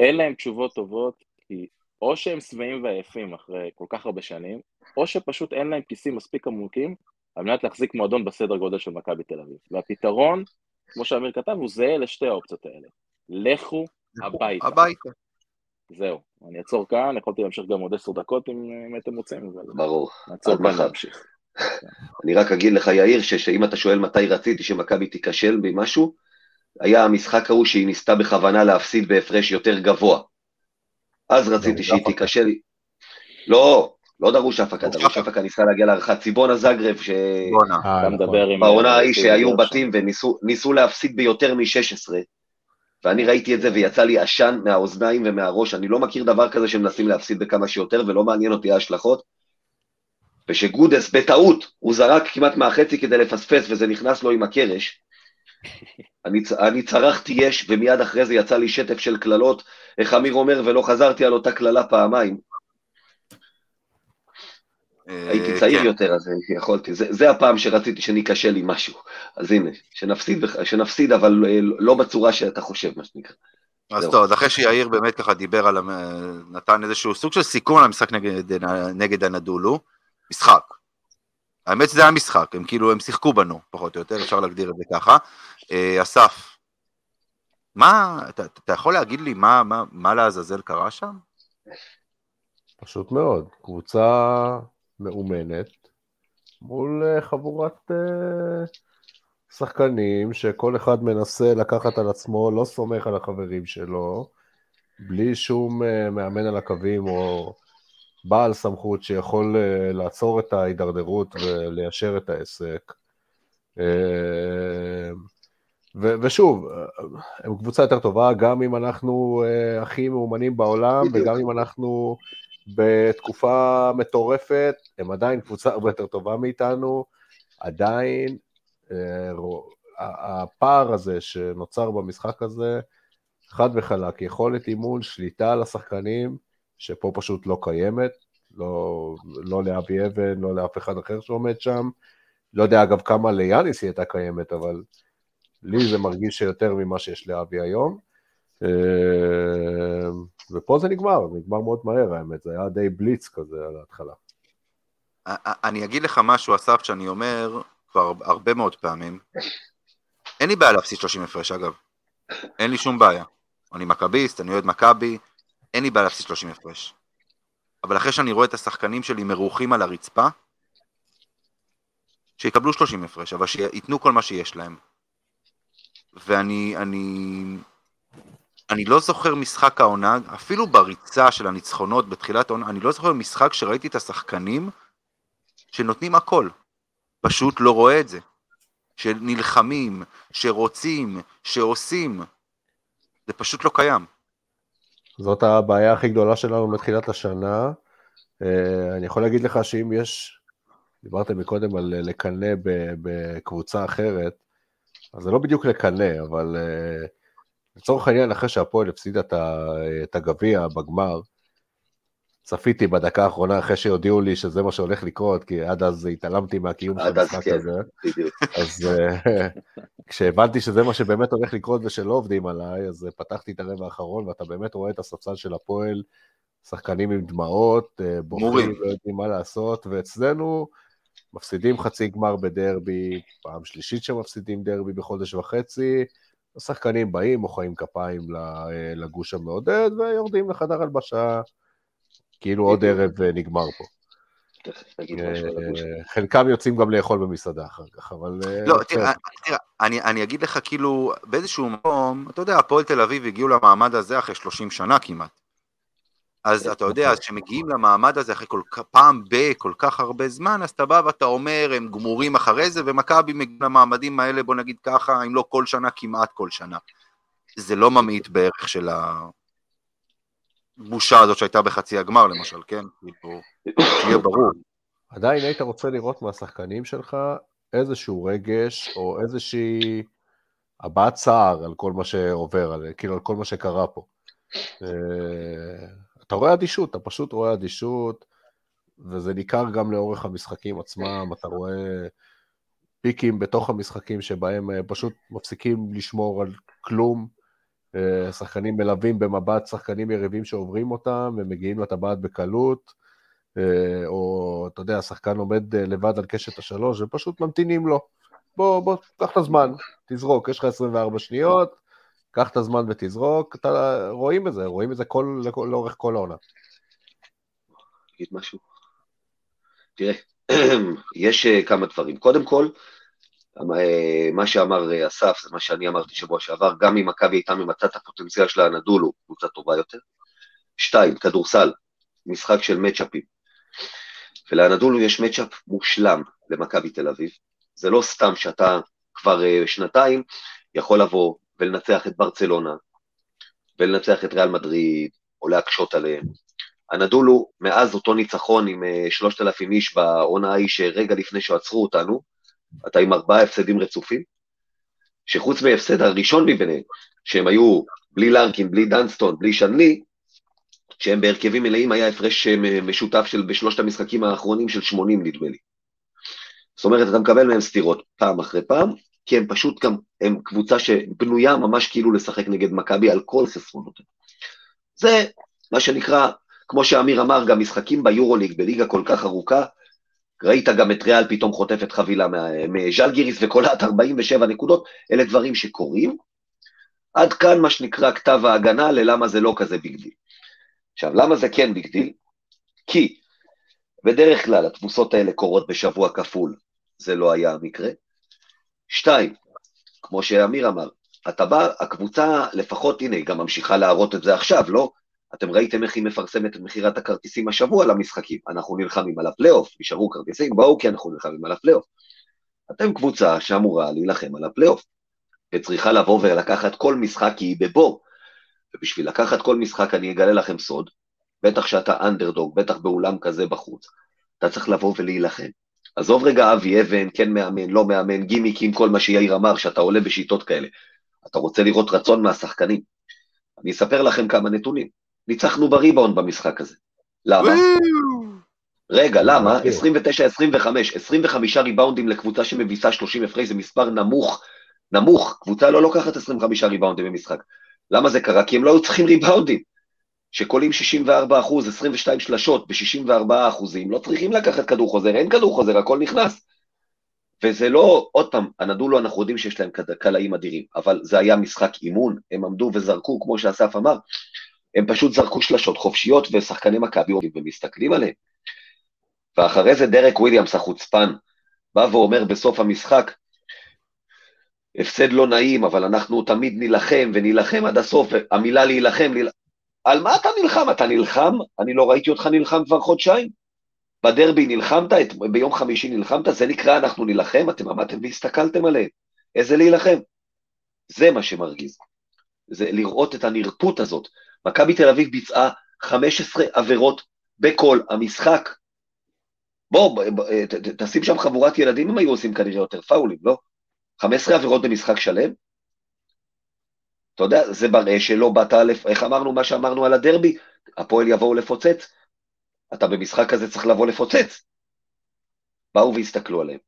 אין להם תשובות טובות, כי או שהם שבעים ועייפים אחרי כל כך הרבה שנים, או שפשוט אין להם כיסים מספיק עמוקים על מנת להחזיק מועדון בסדר גודל של מכבי תל אביב. והפתרון, כמו שאמיר כתב, הוא זהה לשתי האופציות האלה. לכו הביתה. הביתה. זהו, אני אעצור כאן, יכולתי להמשיך גם עוד עשר דקות אם אם הייתם רוצים, אבל ברור. נעצור כאן. להמשיך. אני רק אגיד לך, יאיר, ש- שאם אתה שואל מתי רציתי שמכבי תיכשל במשהו, היה המשחק ההוא שהיא ניסתה בכוונה להפסיד בהפרש יותר גבוה. אז רציתי שהיא. תיכשל. לא, לא דרוש הפקה, דרוש הפקה. ניסה להגיע להערכה. ציבונה זאגרב, ש... בואנה. אה, נכון. אה, ההיא שהיו. בתים וניסו ניסו להפסיד ביותר מ-16, ואני ראיתי את זה ויצא לי עשן מהאוזניים ומהראש, אני לא מכיר דבר כזה שמנסים להפסיד בכמה שיותר, ולא מעניין אותי ההשלכות. ושגודס בטעות, הוא זרק כמעט מהחצי כדי לפספס וזה נכנס לו עם הקרש. אני, אני צרחתי יש, ומיד אחרי זה יצא לי שטף של קללות, איך אמיר אומר, ולא חזרתי על אותה קללה פעמיים. אה, הייתי צעיר כן. יותר, אז יכולתי. זה, זה הפעם שרציתי שניכשל עם משהו. אז הנה, שנפסיד, שנפסיד, אבל אה, לא בצורה שאתה חושב, מה שנקרא. אז זהו. טוב, אז אחרי שיאיר באמת ככה דיבר על, נתן איזשהו סוג של סיכון למשחק נגד, נגד הנדולו, משחק. האמת שזה היה משחק, הם כאילו, הם שיחקו בנו, פחות או יותר, אפשר להגדיר את זה ככה. אה, אסף, מה, אתה, אתה יכול להגיד לי מה, מה, מה לעזאזל קרה שם? פשוט מאוד. קבוצה מאומנת מול אה, חבורת אה, שחקנים שכל אחד מנסה לקחת על עצמו, לא סומך על החברים שלו, בלי שום מאמן על הקווים או בעל סמכות שיכול אה, לעצור את ההידרדרות וליישר את העסק. אה, ו- ושוב, הם קבוצה יותר טובה, גם אם אנחנו uh, הכי מאומנים בעולם, בדיוק. וגם אם אנחנו בתקופה מטורפת, הם עדיין קבוצה הרבה יותר טובה מאיתנו, עדיין uh, הפער הזה שנוצר במשחק הזה, חד וחלק, יכולת אימון, שליטה על השחקנים, שפה פשוט לא קיימת, לא, לא לאבי אבן, לא לאף אחד אחר שעומד שם. לא יודע אגב כמה ליאניס היא הייתה קיימת, אבל לי זה מרגיש שיותר ממה שיש לאבי היום. אה, ופה זה נגמר, זה נגמר מאוד מהר האמת, זה היה די בליץ כזה על ההתחלה. אני אגיד לך משהו, אסף, שאני אומר כבר הרבה מאוד פעמים. אין לי בעיה להפסיד 30 הפרש, אגב. אין לי שום בעיה. אני מכביסט, אני אוהד מכבי, אין לי בעיה להפסיד 30 הפרש. אבל אחרי שאני רואה את השחקנים שלי מרוחים על הרצפה, שיקבלו 30 הפרש, אבל שייתנו כל מה שיש להם. ואני אני, אני לא זוכר משחק העונה, אפילו בריצה של הניצחונות בתחילת העונה, אני לא זוכר משחק שראיתי את השחקנים שנותנים הכל. פשוט לא רואה את זה. שנלחמים, שרוצים, שעושים. זה פשוט לא קיים. זאת הבעיה הכי גדולה שלנו מתחילת השנה. אה, אני יכול להגיד לך שאם יש, דיברתם מקודם על לקנא בקבוצה אחרת, אז זה לא בדיוק לקנא, אבל אה, לצורך העניין, אחרי שהפועל הפסידה את הגביע בגמר, צפיתי בדקה האחרונה אחרי שהודיעו לי שזה מה שהולך לקרות, כי עד אז התעלמתי מהקיום של המשחק כן, הזה. אז אה, כשהבנתי שזה מה שבאמת הולך לקרות ושלא עובדים עליי, אז פתחתי את הרבע האחרון, ואתה באמת רואה את הספסל של הפועל, שחקנים עם דמעות, אה, בוחרים, לא יודעים מה לעשות, ואצלנו מפסידים חצי גמר בדרבי, פעם שלישית שמפסידים דרבי בחודש וחצי, השחקנים באים, מוחאים כפיים אה, לגוש המעודד, ויורדים לחדר הלבשה. כאילו עוד ערב אה, נגמר פה. אה, חלקם יוצאים גם לאכול במסעדה אחר כך, אבל... אה, לא, תראה, אני אגיד לך, כאילו, באיזשהו מקום, אתה יודע, הפועל תל אביב הגיעו למעמד הזה אחרי 30 שנה כמעט. אז כן, אתה יודע, נכון. אז כשמגיעים למעמד הזה אחרי כל פעם בכל כך הרבה זמן, אז אתה בא ואתה אומר, הם גמורים אחרי זה, ומכבי מגיעים למעמדים האלה, בוא נגיד ככה, אם לא כל שנה, כמעט כל שנה. זה לא ממעיט בערך של ה... הבושה הזאת שהייתה בחצי הגמר למשל, כן? כאילו, שיהיה ברור. עדיין היית רוצה לראות מהשחקנים שלך איזשהו רגש או איזושהי הבעת צער על כל מה שעובר, על, כאילו על כל מה שקרה פה. אה, אתה רואה אדישות, אתה פשוט רואה אדישות, וזה ניכר גם לאורך המשחקים עצמם, אתה רואה פיקים בתוך המשחקים שבהם אה, פשוט מפסיקים לשמור על כלום, שחקנים מלווים במבט שחקנים יריבים שעוברים אותם ומגיעים לטבעת בקלות, אה, או אתה יודע, השחקן עומד אה, לבד על קשת השלוש ופשוט ממתינים לו. בוא, בוא, קח את הזמן, תזרוק, יש לך 24 שניות, קח את הזמן ותזרוק, אתה, רואים את זה, רואים את זה כל, לאורך כל העונה. אגיד משהו. תראה, יש כמה דברים. קודם כל, מה שאמר אסף, זה מה שאני אמרתי שבוע שעבר, גם אם מכבי הייתה ממצה את הפוטנציאל שלה, נדולו קבוצה טובה יותר. שתיים, כדורסל, משחק של מצ'אפים. ולאנדולו יש מצ'אפ מושלם למכבי תל אביב. זה לא סתם שאתה כבר אה, שנתיים יכול לבוא ולנצח את ברצלונה, ולנצח את ריאל מדריד, או להקשות עליהם. הנדולו, מאז אותו ניצחון עם 3,000 אה, איש בעונה ההיא שרגע לפני שעצרו אותנו, אתה עם ארבעה הפסדים רצופים, שחוץ מההפסד הראשון מביניהם, שהם היו בלי לרקין, בלי דנסטון, בלי שנלי, שהם בהרכבים מלאים היה הפרש אה, משותף של בשלושת המשחקים האחרונים של 80 נדמה לי. זאת אומרת, אתה מקבל מהם סטירות פעם אחרי פעם, כי הם פשוט גם, הם קבוצה שבנויה ממש כאילו לשחק נגד מכבי על כל חסרונות. זה מה שנקרא, כמו שאמיר אמר, גם משחקים ביורוליג, בליגה כל כך ארוכה, ראית גם את ריאל פתאום חוטפת חבילה מז'לגיריס וקולעת 47 נקודות, אלה דברים שקורים. עד כאן מה שנקרא כתב ההגנה ללמה זה לא כזה big deal. עכשיו, למה זה כן big deal? כי בדרך כלל התבוסות האלה קורות בשבוע כפול, זה לא היה המקרה. שתיים, כמו שאמיר אמר, אתה בא, הקבוצה לפחות, הנה, היא גם ממשיכה להראות את זה עכשיו, לא? אתם ראיתם איך היא מפרסמת את מכירת הכרטיסים השבוע למשחקים. אנחנו נלחמים על הפלייאוף, נשארו כרטיסים, בואו כי אנחנו נלחמים על הפלייאוף. אתם קבוצה שאמורה להילחם על הפלייאוף. וצריכה לבוא ולקחת כל משחק כי היא בבור. ובשביל לקחת כל משחק אני אגלה לכם סוד, בטח שאתה אנדרדוג, בטח באולם כזה בחוץ, אתה צריך לבוא ולהילחם. עזוב רגע אבי אבן, כן מאמן, לא מאמן, גימיקים, כל מה שיאיר אמר, שאתה עולה בשיטות כאלה. אתה רוצה לראות רצון מהשחקנים. אני אספר לכם כמה נתונים. ניצחנו בריבאונד במשחק הזה. למה? רגע, למה? 29-25, 25 ריבאונדים לקבוצה שמביסה 30 הפרש זה מספר נמוך, נמוך, קבוצה לא לוקחת 25 ריבאונדים במשחק. למה זה קרה? כי הם לא היו צריכים ריבאונדים. שקולים 64 אחוז, 22 שלשות ב-64 אחוזים, לא צריכים לקחת כדור חוזר, אין כדור חוזר, הכל נכנס. וזה לא, עוד פעם, הנדולו, אנחנו יודעים שיש להם קלעים אדירים, אבל זה היה משחק אימון, הם עמדו וזרקו, כמו שאסף אמר, הם פשוט זרקו שלשות חופשיות, ושחקני מכבי עומדים ומסתכלים עליהם. ואחרי זה דרק וויליאמס החוצפן, בא ואומר בסוף המשחק, הפסד לא נעים, אבל אנחנו תמיד נילחם ונילחם עד הסוף, המילה להילחם, להילחם. על מה אתה נלחם? אתה נלחם? אני לא ראיתי אותך נלחם כבר חודשיים. בדרבי נלחמת, ביום חמישי נלחמת, זה נקרא אנחנו נילחם, אתם עמדתם והסתכלתם עליהם. איזה להילחם? זה מה שמרגיז. זה לראות את הנרפות הזאת. מכבי תל אביב ביצעה 15 עבירות בכל המשחק. בוא, תשים שם חבורת ילדים, הם היו עושים כנראה יותר פאולים, לא? 15 עבירות במשחק שלם? אתה יודע, זה מראה שלא באת. איך אמרנו מה שאמרנו על הדרבי? הפועל יבואו לפוצץ. אתה במשחק הזה צריך לבוא לפוצץ. באו והסתכלו עליהם.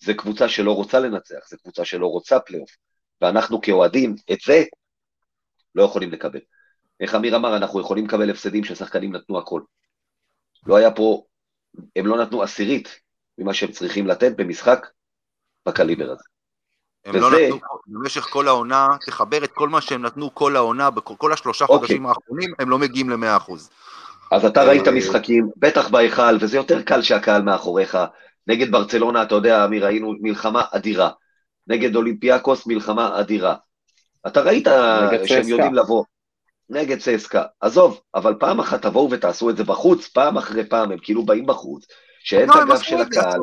זו קבוצה שלא רוצה לנצח, זו קבוצה שלא רוצה פלייאוף. ואנחנו כאוהדים, את זה לא יכולים לקבל. איך אמיר אמר, אנחנו יכולים לקבל הפסדים ששחקנים נתנו הכל. לא היה פה, הם לא נתנו עשירית ממה שהם צריכים לתת במשחק בקליבר הזה. הם לא וזה... לא נתנו, במשך כל העונה, תחבר את כל מה שהם נתנו כל העונה, בכל השלושה אוקיי. חודשים האחרונים, הם לא מגיעים ל-100%. אז אתה ראית אה, משחקים, בטח בהיכל, וזה יותר קל שהקהל מאחוריך. נגד ברצלונה, אתה יודע, אמיר, ראינו מלחמה אדירה. נגד אולימפיאקוס, מלחמה אדירה. אתה ראית שהם יודעים לבוא. נגד צסקה. עזוב, אבל פעם אחת תבואו ותעשו את זה בחוץ, פעם אחרי פעם, הם כאילו באים בחוץ, שאין לא, את הגב של הקהל.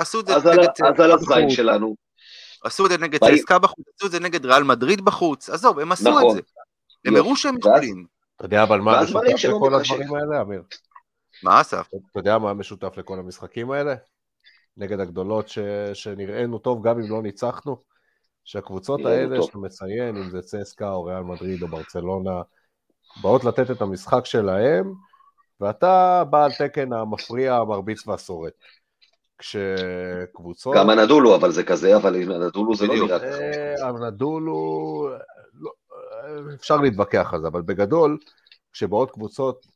אז על הזין שלנו. עשו את זה נגד צסקה בחוץ, עשו את זה נגד ריאל מדריד בחוץ, עזוב, הם עשו את נכון. זה. הם הראו שהם יכולים. אתה יודע אבל מה משותף לכל הדברים האלה, אמיר? מה אסף? אתה יודע מה משותף לכל המשחקים האלה? נגד הגדולות. שנראינו טוב גם אם לא ניצחנו? שהקבוצות האלה שאתה מציין, אם זה צסקה או ריאל מדריד או ברצלונה, באות לתת את המשחק שלהם, ואתה בא על תקן המפריע, המרביץ והשורד. כשקבוצות... גם הנדולו, אבל זה כזה, אבל הנדולו זה לא נראה ככה. אה, הנדולו, לא, אפשר להתווכח על זה, אבל בגדול, כשבאות קבוצות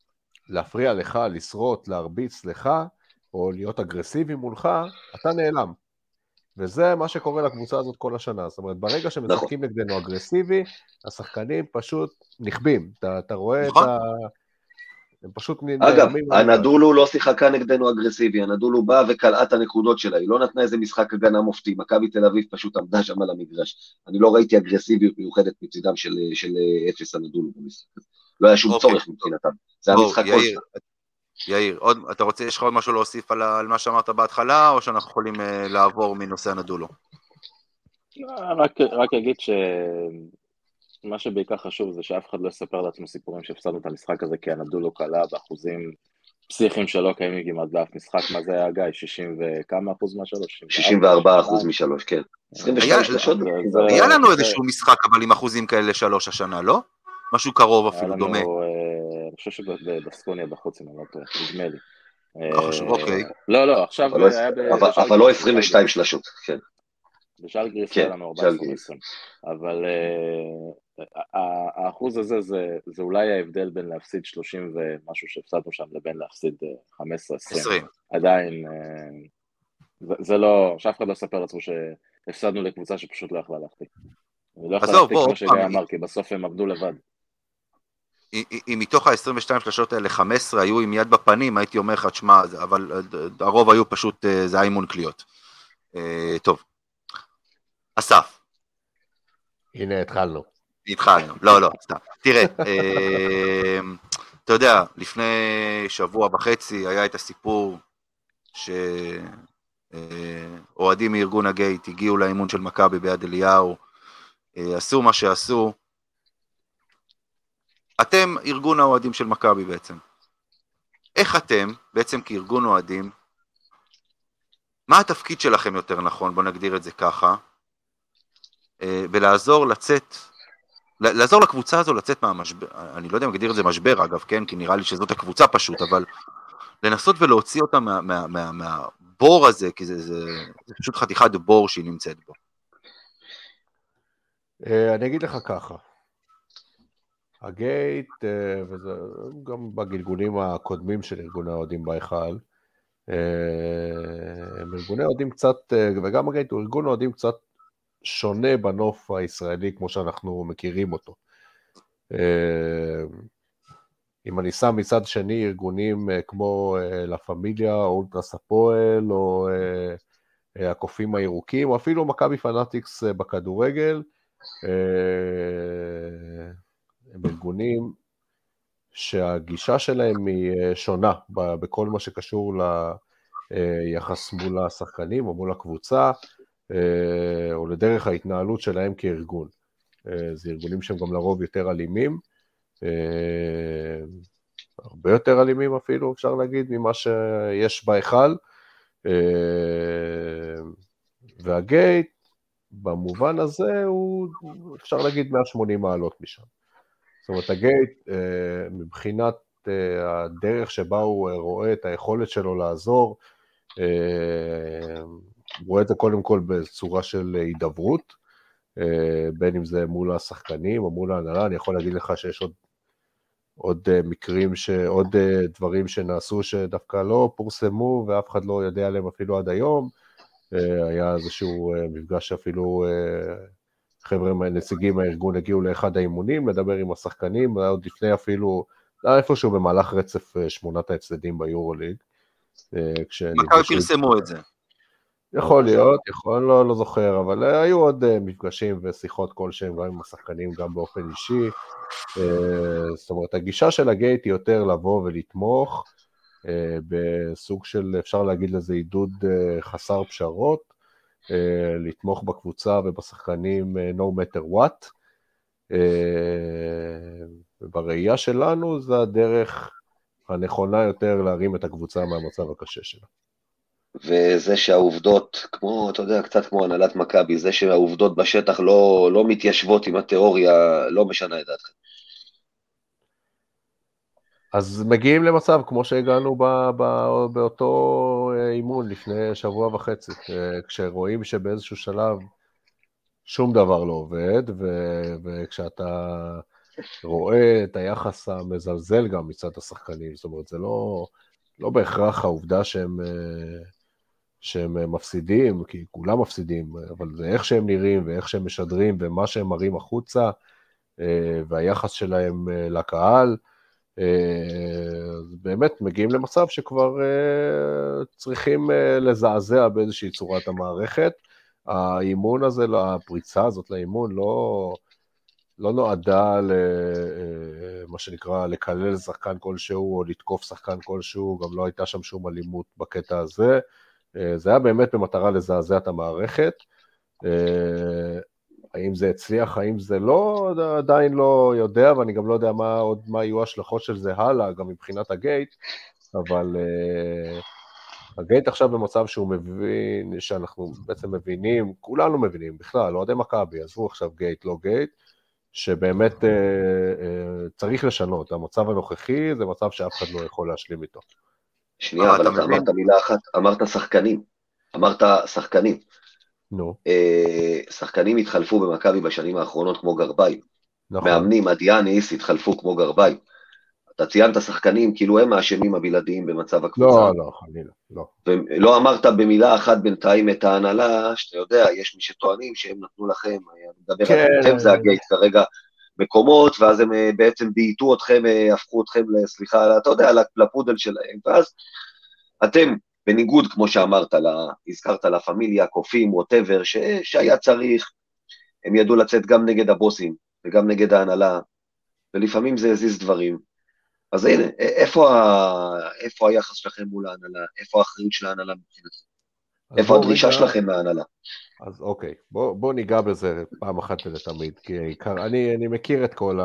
להפריע לך, לשרוט, להרביץ לך, או להיות אגרסיבי מולך, אתה נעלם. וזה מה שקורה לקבוצה הזאת כל השנה. זאת אומרת, ברגע שמשחקים נכון. נגדנו אגרסיבי, השחקנים פשוט נכבים. אתה, אתה רואה נכון. את ה... הם פשוט... אגב, הנדולו לא שיחקה נגדנו אגרסיבי, הנדולו באה וקלעה את הנקודות שלה, היא לא נתנה איזה משחק הגנה מופתי, מכבי תל אביב פשוט עמדה שם על המגרש. אני לא ראיתי אגרסיביות מיוחדת מצידם של, של אפס הנדולו במשחק הזה. לא היה שום אוקיי. צורך מבחינתם, זה היה משחק כל שנה. יאיר, עוד, אתה רוצה, יש לך עוד משהו להוסיף על, על מה שאמרת בהתחלה, או שאנחנו יכולים uh, לעבור מנושא הנדולו? רק, רק אגיד שמה שבעיקר חשוב זה שאף אחד לא יספר לעצמו סיפורים שהפסדנו את המשחק הזה כי הנדולו קלה באחוזים פסיכיים שלא קיימים כמעט באף משחק, מה זה היה גיא? 60 וכמה אחוז מהשלוש? 64 אחוז משלוש, כן. 22 שלושות. היה לנו איזשהו משחק אבל עם אחוזים כאלה שלוש השנה, לא? משהו קרוב אפילו, דומה. אה, אני חושב שבבסקוניה בחוץ, אם אני לא טועה, נדמה לי. אה, אוקיי. לא, לא, עכשיו לא היה ב... אבל לא 22 שלשות, כן. בשאר גריס היה לנו 14 20 אבל אה, האחוז הזה זה אולי ההבדל בין להפסיד 30 ומשהו שהפסדנו שם לבין להפסיד 15-20. עדיין, זה לא, שאף אחד לא יספר לעצמו שהפסדנו לקבוצה שפשוט לא יכלה להחטיא. אני לא יכול להחטיא כמו שגיא אמר, כי בסוף הם עבדו לבד. אם מתוך ה-22 שלשות האלה 15 היו עם יד בפנים, הייתי אומר לך, תשמע, אבל אה, הרוב היו פשוט, אה, זה היה אימון קליעות. אה, טוב. אסף. הנה התחלנו. התחלנו, לא, לא, סתם. תראה, אתה יודע, לפני שבוע וחצי היה את הסיפור שאוהדים מארגון הגייט הגיעו לאימון של מכבי ביד אליהו, עשו מה שעשו. אתם ארגון האוהדים של מכבי בעצם. איך אתם, בעצם כארגון אוהדים, מה התפקיד שלכם יותר נכון, בואו נגדיר את זה ככה, אה, ולעזור לצאת, לעזור לקבוצה הזו לצאת מהמשבר, אני לא יודע אם אגדיר את זה משבר אגב, כן, כי נראה לי שזאת הקבוצה פשוט, אבל לנסות ולהוציא אותה מה, מה, מה, מהבור הזה, כי זה, זה, זה פשוט חתיכת בור שהיא נמצאת בו. אה, אני אגיד לך ככה, הגייט, אה, וזה גם בגלגולים הקודמים של ארגוני האוהדים בהיכל, אה, הם ארגוני אוהדים קצת, וגם הגייט הוא ארגון אוהדים קצת שונה בנוף הישראלי כמו שאנחנו מכירים אותו. אם אני שם מצד שני ארגונים כמו לה פמיליה, או אולטרס הפועל, או הקופים הירוקים, או אפילו מכבי פנאטיקס בכדורגל, אה, הם ארגונים שהגישה שלהם היא אה, שונה בכל מה שקשור ליחס מול השחקנים או מול הקבוצה, אה, או לדרך ההתנהלות שלהם כארגון. זה ארגונים שהם גם לרוב יותר אלימים, הרבה יותר אלימים אפילו, אפשר להגיד, ממה שיש בהיכל. והגייט במובן הזה הוא, אפשר להגיד 180 מעלות משם. זאת אומרת, הגייט, אה, מבחינת אה, הדרך שבה הוא אה, רואה את היכולת שלו לעזור, הוא רואה את זה קודם כל בצורה של הידברות, בין אם זה מול השחקנים או מול ההנהלה, אני יכול להגיד לך שיש עוד, עוד מקרים, ש, עוד דברים שנעשו שדווקא לא פורסמו ואף אחד לא יודע עליהם אפילו עד היום, היה איזשהו מפגש שאפילו אה, חבר'ה, נציגים מהארגון הגיעו לאחד האימונים לדבר עם השחקנים, עוד לפני אפילו, היה איפשהו במהלך רצף שמונת ההפסדים ביורוליג. מכבי פרסמו את זה. יכול להיות, יכול, לא, לא זוכר, אבל היו עוד מפגשים ושיחות כלשהם גם עם השחקנים, גם באופן אישי. זאת אומרת, הגישה של הגייט היא יותר לבוא ולתמוך, אה, בסוג של, אפשר להגיד לזה עידוד אה, חסר פשרות, אה, לתמוך בקבוצה ובשחקנים no matter what. ובראייה שלנו זה הדרך הנכונה יותר להרים את הקבוצה מהמצב הקשה שלה. וזה שהעובדות, כמו, אתה יודע, קצת כמו הנהלת מכבי, זה שהעובדות בשטח לא, לא מתיישבות עם התיאוריה, לא משנה את דעתכם. אז מגיעים למצב כמו שהגענו ב, ב, באותו אה, אימון לפני שבוע וחצי, אה, כשרואים שבאיזשהו שלב שום דבר לא עובד, ו, וכשאתה רואה את היחס המזלזל גם מצד השחקנים, זאת אומרת, זה לא, לא בהכרח העובדה שהם, אה, שהם מפסידים, כי כולם מפסידים, אבל זה איך שהם נראים ואיך שהם משדרים ומה שהם מראים החוצה, והיחס שלהם לקהל. אה, באמת מגיעים למצב שכבר אה, צריכים אה, לזעזע באיזושהי צורה את המערכת. האימון הזה, הפריצה הזאת לאימון לא, לא נועדה למה שנקרא לקלל שחקן כלשהו או לתקוף שחקן כלשהו, גם לא הייתה שם שום אלימות בקטע הזה. זה היה באמת במטרה לזעזע את המערכת. האם זה הצליח, האם זה לא, עדיין לא יודע, ואני גם לא יודע מה עוד, מה יהיו ההשלכות של זה הלאה, גם מבחינת הגייט, אבל uh, הגייט עכשיו במצב שהוא מבין, שאנחנו בעצם מבינים, כולנו מבינים בכלל, אוהדי מכבי, עזבו עכשיו גייט, לא גייט, שבאמת uh, uh, צריך לשנות, המצב הנוכחי זה מצב שאף אחד לא יכול להשלים איתו. שנייה, אבל אתה אמרת מילה אחת, אמרת שחקנים, אמרת שחקנים. נו. אה, שחקנים התחלפו במכבי בשנים האחרונות כמו גרביים. נכון. מאמנים, אדיאניס התחלפו כמו גרביים. אתה ציינת שחקנים כאילו הם האשמים הבלעדיים במצב הקבוצה. לא, לא, חלילה, לא. ולא אמרת במילה אחת בינתיים את ההנהלה, שאתה יודע, יש מי שטוענים שהם נתנו לכם, אני מדבר כן. עליכם, זה הגייט כרגע, מקומות, ואז הם אה, בעצם בייתו אתכם, אה, הפכו אתכם, סליחה, אתה יודע, לפודל שלהם, ואז אתם בניגוד, כמו שאמרת, לה, הזכרת לה פמיליה, קופים, ווטאבר, שהיה צריך, הם ידעו לצאת גם נגד הבוסים וגם נגד ההנהלה, ולפעמים זה הזיז דברים. אז הנה, איפה, ה... איפה היחס שלכם מול ההנהלה? איפה האחריות של ההנהלה מבחינתכם? איפה בואו הדרישה רגע- שלכם מההנהלה? אז אוקיי, בוא, בוא ניגע בזה פעם אחת ולתמיד, כי אני, אני מכיר את כל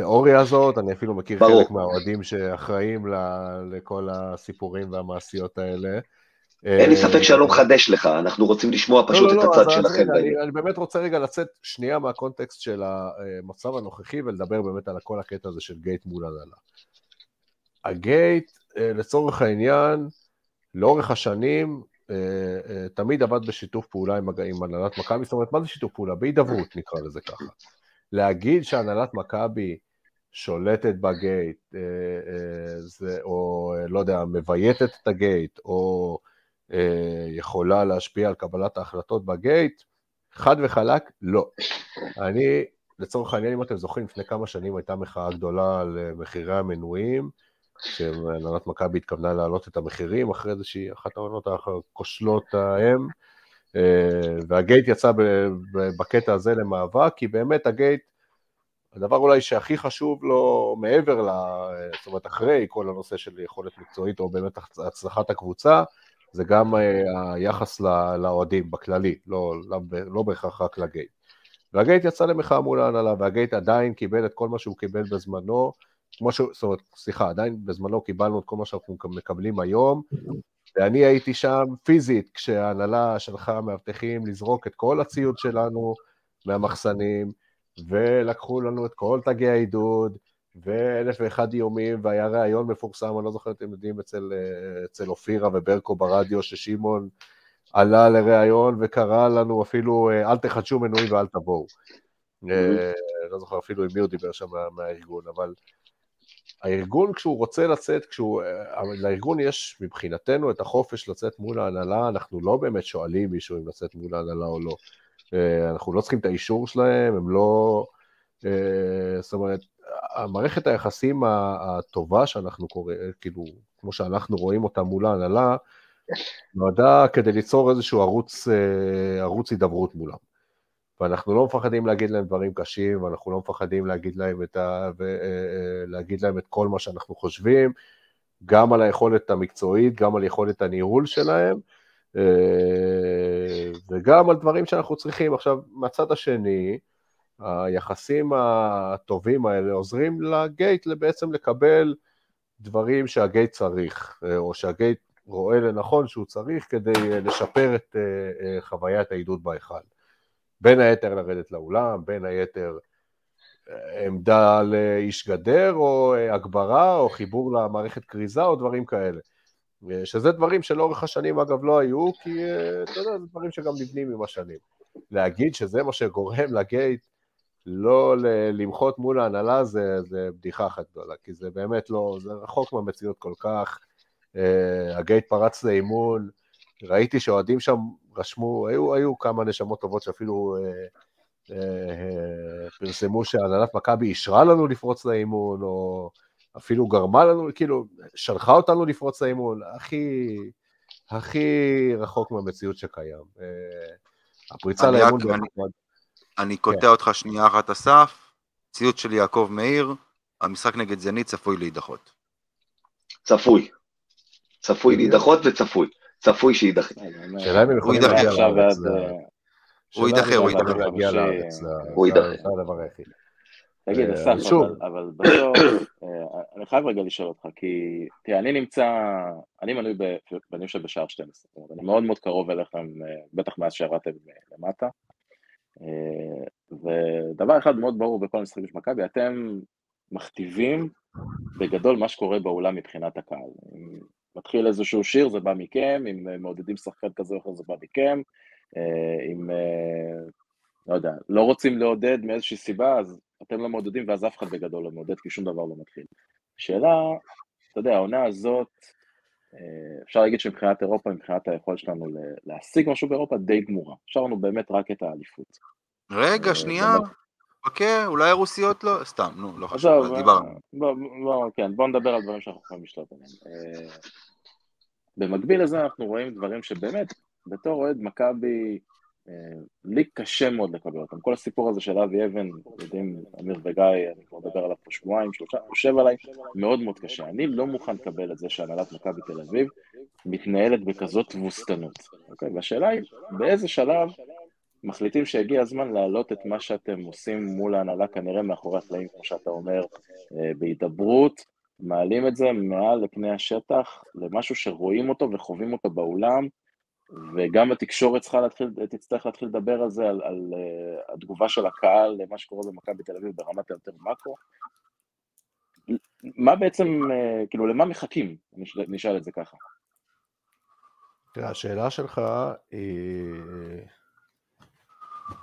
התיאוריה הזאת, אני אפילו מכיר ברור. חלק מהאוהדים שאחראים ל, לכל הסיפורים והמעשיות האלה. אין לי אה, ספק שאני לא מחדש לך, אנחנו רוצים לשמוע פשוט לא, לא, את לא, הצד שלכם רגע. אני, אני באמת רוצה רגע לצאת שנייה מהקונטקסט של המצב הנוכחי ולדבר באמת על כל הקטע הזה של גייט מול הנהלה. הגייט, אה, לצורך העניין, לאורך השנים, אה, תמיד עבד בשיתוף פעולה עם הנהלת מכבי, זאת אומרת, מה זה שיתוף פעולה? בהידברות נקרא לזה ככה. להגיד שהנהלת מכבי שולטת בגייט, אה, אה, או אה, לא יודע, מבייתת את הגייט, או יכולה להשפיע על קבלת ההחלטות בגייט, חד וחלק, לא. אני, לצורך העניין, אם אתם זוכרים, לפני כמה שנים הייתה מחאה גדולה על מחירי המנויים, שהנהלת מכבי התכוונה להעלות את המחירים אחרי איזושהי אחת העונות הכושלות ההם, והגייט יצא בקטע הזה למאבק, כי באמת הגייט, הדבר אולי שהכי חשוב לו מעבר ל... זאת אומרת, אחרי כל הנושא של יכולת מקצועית, או באמת הצלחת הקבוצה, זה גם אה, היחס לאוהדים בכללי, לא, לא, לא בהכרח רק לגייט. והגייט יצא למחאה מול ההנהלה, והגייט עדיין קיבל את כל מה שהוא קיבל בזמנו, כמו שהוא, זאת אומרת, סליחה, עדיין בזמנו קיבלנו את כל מה שאנחנו מקבלים היום, ואני הייתי שם פיזית, כשההנהלה שלחה מאבטחים לזרוק את כל הציוד שלנו מהמחסנים, ולקחו לנו את כל תגי העידוד, ואלף ואחד איומים, והיה ראיון מפורסם, אני לא זוכר אתם יודעים, אצל, אה, אצל אופירה וברקו ברדיו, ששמעון עלה לראיון וקרא לנו אפילו, אה, אל תחדשו מנויים ואל תבואו. אה, לא זוכר אפילו עם מי הוא דיבר שם מה- מהארגון, אבל הארגון כשהוא רוצה לצאת, כשהוא, לארגון יש מבחינתנו את החופש לצאת מול ההנהלה, אנחנו לא באמת שואלים מישהו אם לצאת מול ההנהלה או לא. אנחנו לא צריכים את האישור שלהם, הם לא... אה, זאת אומרת, המערכת היחסים הטובה שאנחנו קוראים, כאילו, כמו שאנחנו רואים אותה מול ההנהלה, נועדה כדי ליצור איזשהו ערוץ, אה, ערוץ הידברות מולם. ואנחנו לא מפחדים להגיד להם דברים קשים, ואנחנו לא מפחדים להגיד להם את, ה... ו... אה, להגיד להם את כל מה שאנחנו חושבים, גם על היכולת המקצועית, גם על יכולת הניהול שלהם, וגם על דברים שאנחנו צריכים. עכשיו, מהצד השני, היחסים הטובים האלה עוזרים לגייט בעצם לקבל דברים שהגייט צריך, אה, או שהגייט רואה לנכון שהוא צריך כדי אה, לשפר את אה, חוויית העידוד בהיכל. בין היתר לרדת לאולם, בין היתר עמדה לאיש גדר, או הגברה, או חיבור למערכת כריזה, או דברים כאלה. אה, שזה דברים שלאורך השנים אגב לא היו, כי אה, אתה יודע, זה דברים שגם נבנים עם השנים. להגיד שזה מה שגורם לגייט לא למחות מול ההנהלה זה, זה בדיחה אחת גדולה, כי זה באמת לא, זה רחוק מהמציאות כל כך. Uh, הגייט פרץ לאימון, ראיתי שאוהדים שם רשמו, היו, היו כמה נשמות טובות שאפילו uh, uh, uh, פרסמו שהנהלת מכבי אישרה לנו לפרוץ לאימון, או אפילו גרמה לנו, כאילו, שלחה אותנו לפרוץ לאימון, הכי, הכי רחוק מהמציאות שקיים. Uh, הפריצה אני לאימון... אני- נחמד. אני קוטע אותך שנייה אחת אסף, ציוץ של יעקב מאיר, המשחק נגד זנית צפוי להידחות. צפוי. צפוי בדיוק. להידחות וצפוי. צפוי שיידחה. השאלה אם הם יכולים יידחה. להגיע עכשיו לארץ. ועד, אה, הוא יידחה, אם הוא יידחה. אה, הוא יידחה. תגיד, אה, אסף. אבל, בסוף, אה, אני חייב רגע לשאול אותך, כי תראה, אני נמצא, אני מנוי ב- ואני יושב בשער 12, זאת אומרת, אני מאוד מאוד קרוב אליכם, אה, בטח מאז שירדתם למטה. ודבר אחד מאוד ברור בכל המשחקים של מכבי, אתם מכתיבים בגדול מה שקורה באולם מבחינת הקהל. אם מתחיל איזשהו שיר, זה בא מכם, אם מעודדים שחקן כזה או אחר, זה בא מכם, אם, לא יודע, לא רוצים לעודד מאיזושהי סיבה, אז אתם לא מעודדים ואז אף אחד בגדול לא מעודד, כי שום דבר לא מתחיל. שאלה, אתה יודע, העונה הזאת, אה, אפשר להגיד שמבחינת אירופה, מבחינת היכולת שלנו להשיג משהו באירופה, די גמורה. השארנו באמת רק את האליפות. רגע, אה, שנייה. חכה, אולי הרוסיות לא, סתם, נו, לא חשוב, אה, דיברנו. בוא, בוא, כן, בוא נדבר על דברים שאנחנו יכולים לשלוט עליהם. במקביל לזה אנחנו רואים דברים שבאמת, בתור אוהד מכבי, לי קשה מאוד לקבל אותם. כל הסיפור הזה של אבי אבן, יודעים, אמיר וגיא, אני כבר מדבר עליו פה שבועיים, שלושה, יושב עליי, מאוד מאוד קשה. אני לא מוכן לקבל את זה שהנהלת מכבי תל אביב מתנהלת בכזאת תבוסתנות, אוקיי? והשאלה היא, באיזה שלב מחליטים שהגיע הזמן להעלות את מה שאתם עושים מול ההנהלה, כנראה מאחורי הקלעים, כמו שאתה אומר, אה, בהידברות, מעלים את זה מעל לפני השטח, למשהו שרואים אותו וחווים אותו באולם, וגם התקשורת צריכה להתחיל, תצטרך להתחיל לדבר על זה, על, על uh, התגובה של הקהל למה שקורה במכבי תל אביב ברמת היותר מאקרו. מה בעצם, uh, כאילו, למה מחכים? נשאל את זה ככה. תראה, השאלה שלך היא...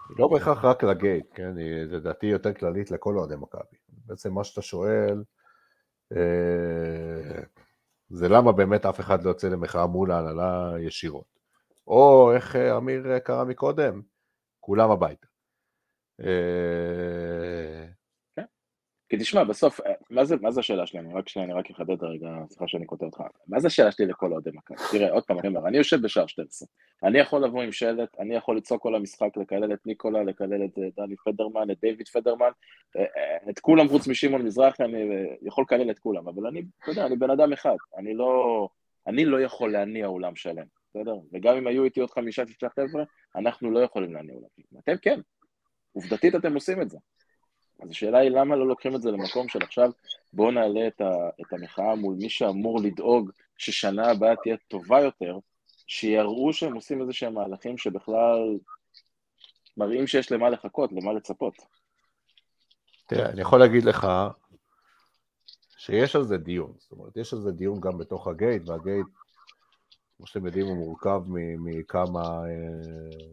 היא לא בהכרח רק לגייט, כן? היא לדעתי יותר כללית לכל אוהדי מכבי. בעצם מה שאתה שואל, אה, זה למה באמת אף אחד לא יוצא למחאה מול ההנהלה ישירות. או איך אה, אמיר אה, קרא מקודם, כולם הביתה. אה, כן. כי תשמע, בסוף, מה זה, מה זה השאלה שלי? אני רק שנייה, אני רק אחדד רגע, סליחה שאני כותב אותך. מה זה השאלה שלי לכל אוהדי מכבי? תראה, עוד פעם, אני אומר, אני יושב בשער 12. אני יכול לבוא עם שלט, אני יכול לצעוק כל המשחק, לקלל את ניקולה, לקלל את דני פדרמן, את דיוויד פדרמן, את כולם חוץ משמעון מזרחי, אני יכול לקלל את כולם, אבל אני, אתה יודע, אני בן אדם אחד. אני לא, אני לא יכול להניע אולם שלם. בסדר? וגם אם היו איתי עוד חמישה, שישה חבר'ה, אנחנו לא יכולים להניע עולמים. אתם כן. עובדתית אתם עושים את זה. אז השאלה היא למה לא לוקחים את זה למקום של עכשיו בואו נעלה את, ה, את המחאה מול מי שאמור לדאוג ששנה הבאה תהיה טובה יותר, שיראו שהם עושים איזה שהם מהלכים שבכלל מראים שיש למה לחכות, למה לצפות. תראה, אני יכול להגיד לך שיש על זה דיון, זאת אומרת, יש על זה דיון גם בתוך הגייט, והגייט כמו שאתם יודעים, הוא מורכב מכמה אה,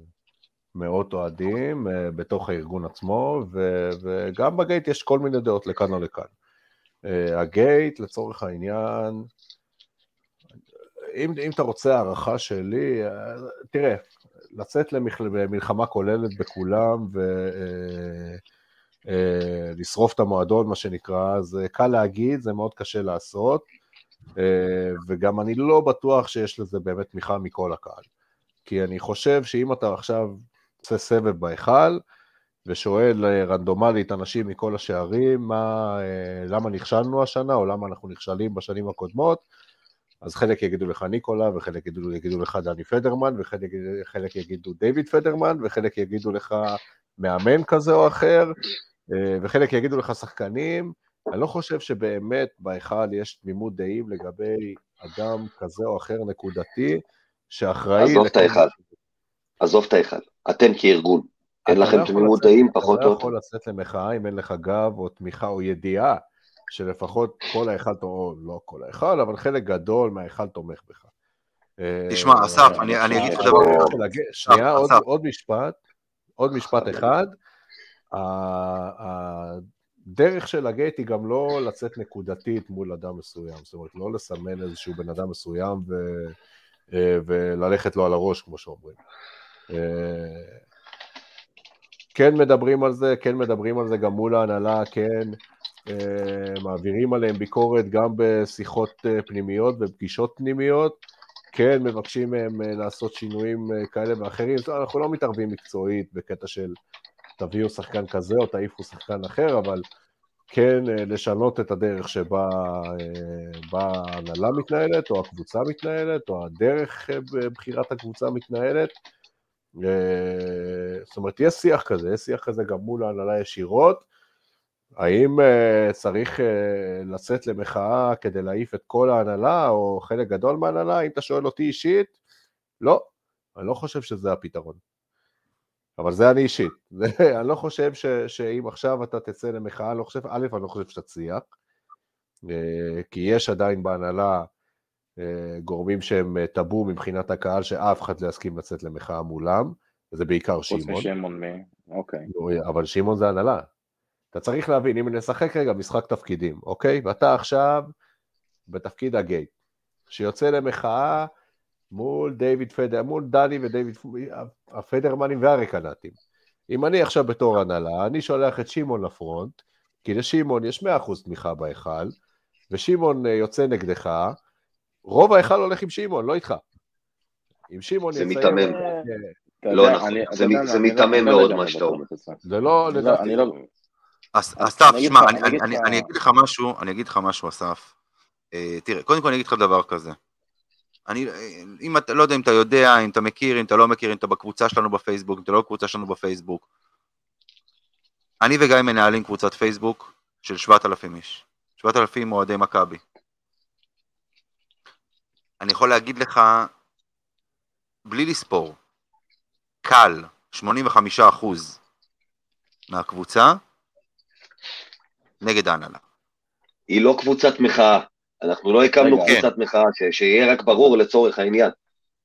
מאות אוהדים אה, בתוך הארגון עצמו, וגם בגייט יש כל מיני דעות לכאן או לכאן. אה, הגייט, לצורך העניין, אם, אם אתה רוצה הערכה שלי, תראה, לצאת למלחמה כוללת בכולם ולשרוף את המועדון, מה שנקרא, זה קל להגיד, זה מאוד קשה לעשות. אה, וגם אני לא בטוח שיש לזה באמת תמיכה מכל הקהל. כי אני חושב שאם אתה עכשיו עושה סבב בהיכל, ושואל אה, רנדומלית אנשים מכל השערים, מה, אה, למה נכשלנו השנה, או למה אנחנו נכשלים בשנים הקודמות, אז חלק יגידו לך ניקולה, וחלק יגידו, יגידו לך דני פדרמן, וחלק יגידו דיוויד פדרמן, וחלק יגידו לך מאמן כזה או אחר, וחלק יגידו לך שחקנים, אני לא חושב שבאמת בהיכל יש תמימות דעים לגבי אדם כזה או אחר נקודתי, שאחראי... עזוב את ההיכל. עזוב את ההיכל. אתם כארגון, אין לכם לא תמימות דעים פחות או יותר. אתה לא יכול לצאת למחאה אם אין לך גב או תמיכה או ידיעה שלפחות כל ההיכל, או לא כל ההיכל, אבל חלק גדול מההיכל תומך בך. תשמע, אה, אסף, אני אגיד לך דבר. שנייה, עוד משפט, עוד משפט אחד. דרך של הגייט היא גם לא לצאת נקודתית מול אדם מסוים, זאת אומרת, לא לסמן איזשהו בן אדם מסוים ו, אה, וללכת לו על הראש, כמו שאומרים. אה, כן מדברים על זה, כן מדברים על זה גם מול ההנהלה, כן אה, מעבירים עליהם ביקורת גם בשיחות פנימיות ופגישות פנימיות, כן מבקשים מהם לעשות שינויים כאלה ואחרים, אנחנו לא מתערבים מקצועית בקטע של תביאו שחקן כזה או תעיפו שחקן אחר, אבל כן אה, לשנות את הדרך שבה אה, ההנהלה מתנהלת, או הקבוצה מתנהלת, או הדרך אה, בבחירת הקבוצה מתנהלת. זאת אומרת, יש שיח כזה, יש שיח כזה גם מול ההנהלה ישירות. האם צריך לצאת למחאה כדי להעיף את כל ההנהלה, או חלק גדול מההנהלה? אם אתה שואל אותי אישית, לא, אני לא חושב שזה הפתרון. אבל זה אני אישית. אני לא חושב ש, שאם עכשיו אתה תצא למחאה, לא חושב, א', אני לא חושב שתצליח, אה, כי יש עדיין בהנהלה אה, גורמים שהם אה, טאבו מבחינת הקהל, שאף אחד לא יסכים לצאת למחאה מולם, וזה בעיקר שמעון. חוץ משמעון מי, אוקיי. אבל שמעון זה הנהלה. אתה צריך להבין, אם נשחק רגע משחק תפקידים, אוקיי? ואתה עכשיו בתפקיד הגייט, שיוצא למחאה, מול דיוויד פדר, מול דני ודייוויד, הפדרמנים והרקנטים. אם אני עכשיו בתור הנהלה, אני שולח את שמעון לפרונט, כי לשמעון יש 100% תמיכה בהיכל, ושמעון אה, יוצא נגדך, רוב ההיכל הולך עם שמעון, לא איתך. אם שמעון יציין... זה מתאמן. אתה לא יודע, נכון. זה אתה מ- יודע זה מה, אני לא- לא מאוד מה שאתה אומר. זה לא, אני לא- לא... אסף, שמע, אגיד לך- אני אגיד לך משהו, אני אגיד לך משהו, אסף. אה, תראה, קודם כל אני אגיד לך דבר כזה. אני, אם אתה, לא יודע אם אתה יודע, אם אתה מכיר, אם אתה לא מכיר, אם אתה בקבוצה שלנו בפייסבוק, אם אתה לא בקבוצה שלנו בפייסבוק. אני וגיא מנהלים קבוצת פייסבוק של 7,000 איש. 7,000 אוהדי מכבי. אני יכול להגיד לך, בלי לספור, קל, 85% מהקבוצה, נגד ההנהלה. היא לא קבוצת מחאה. אנחנו לא הקמנו רגע. קבוצת מחאה, ש- שיהיה רק ברור לצורך העניין.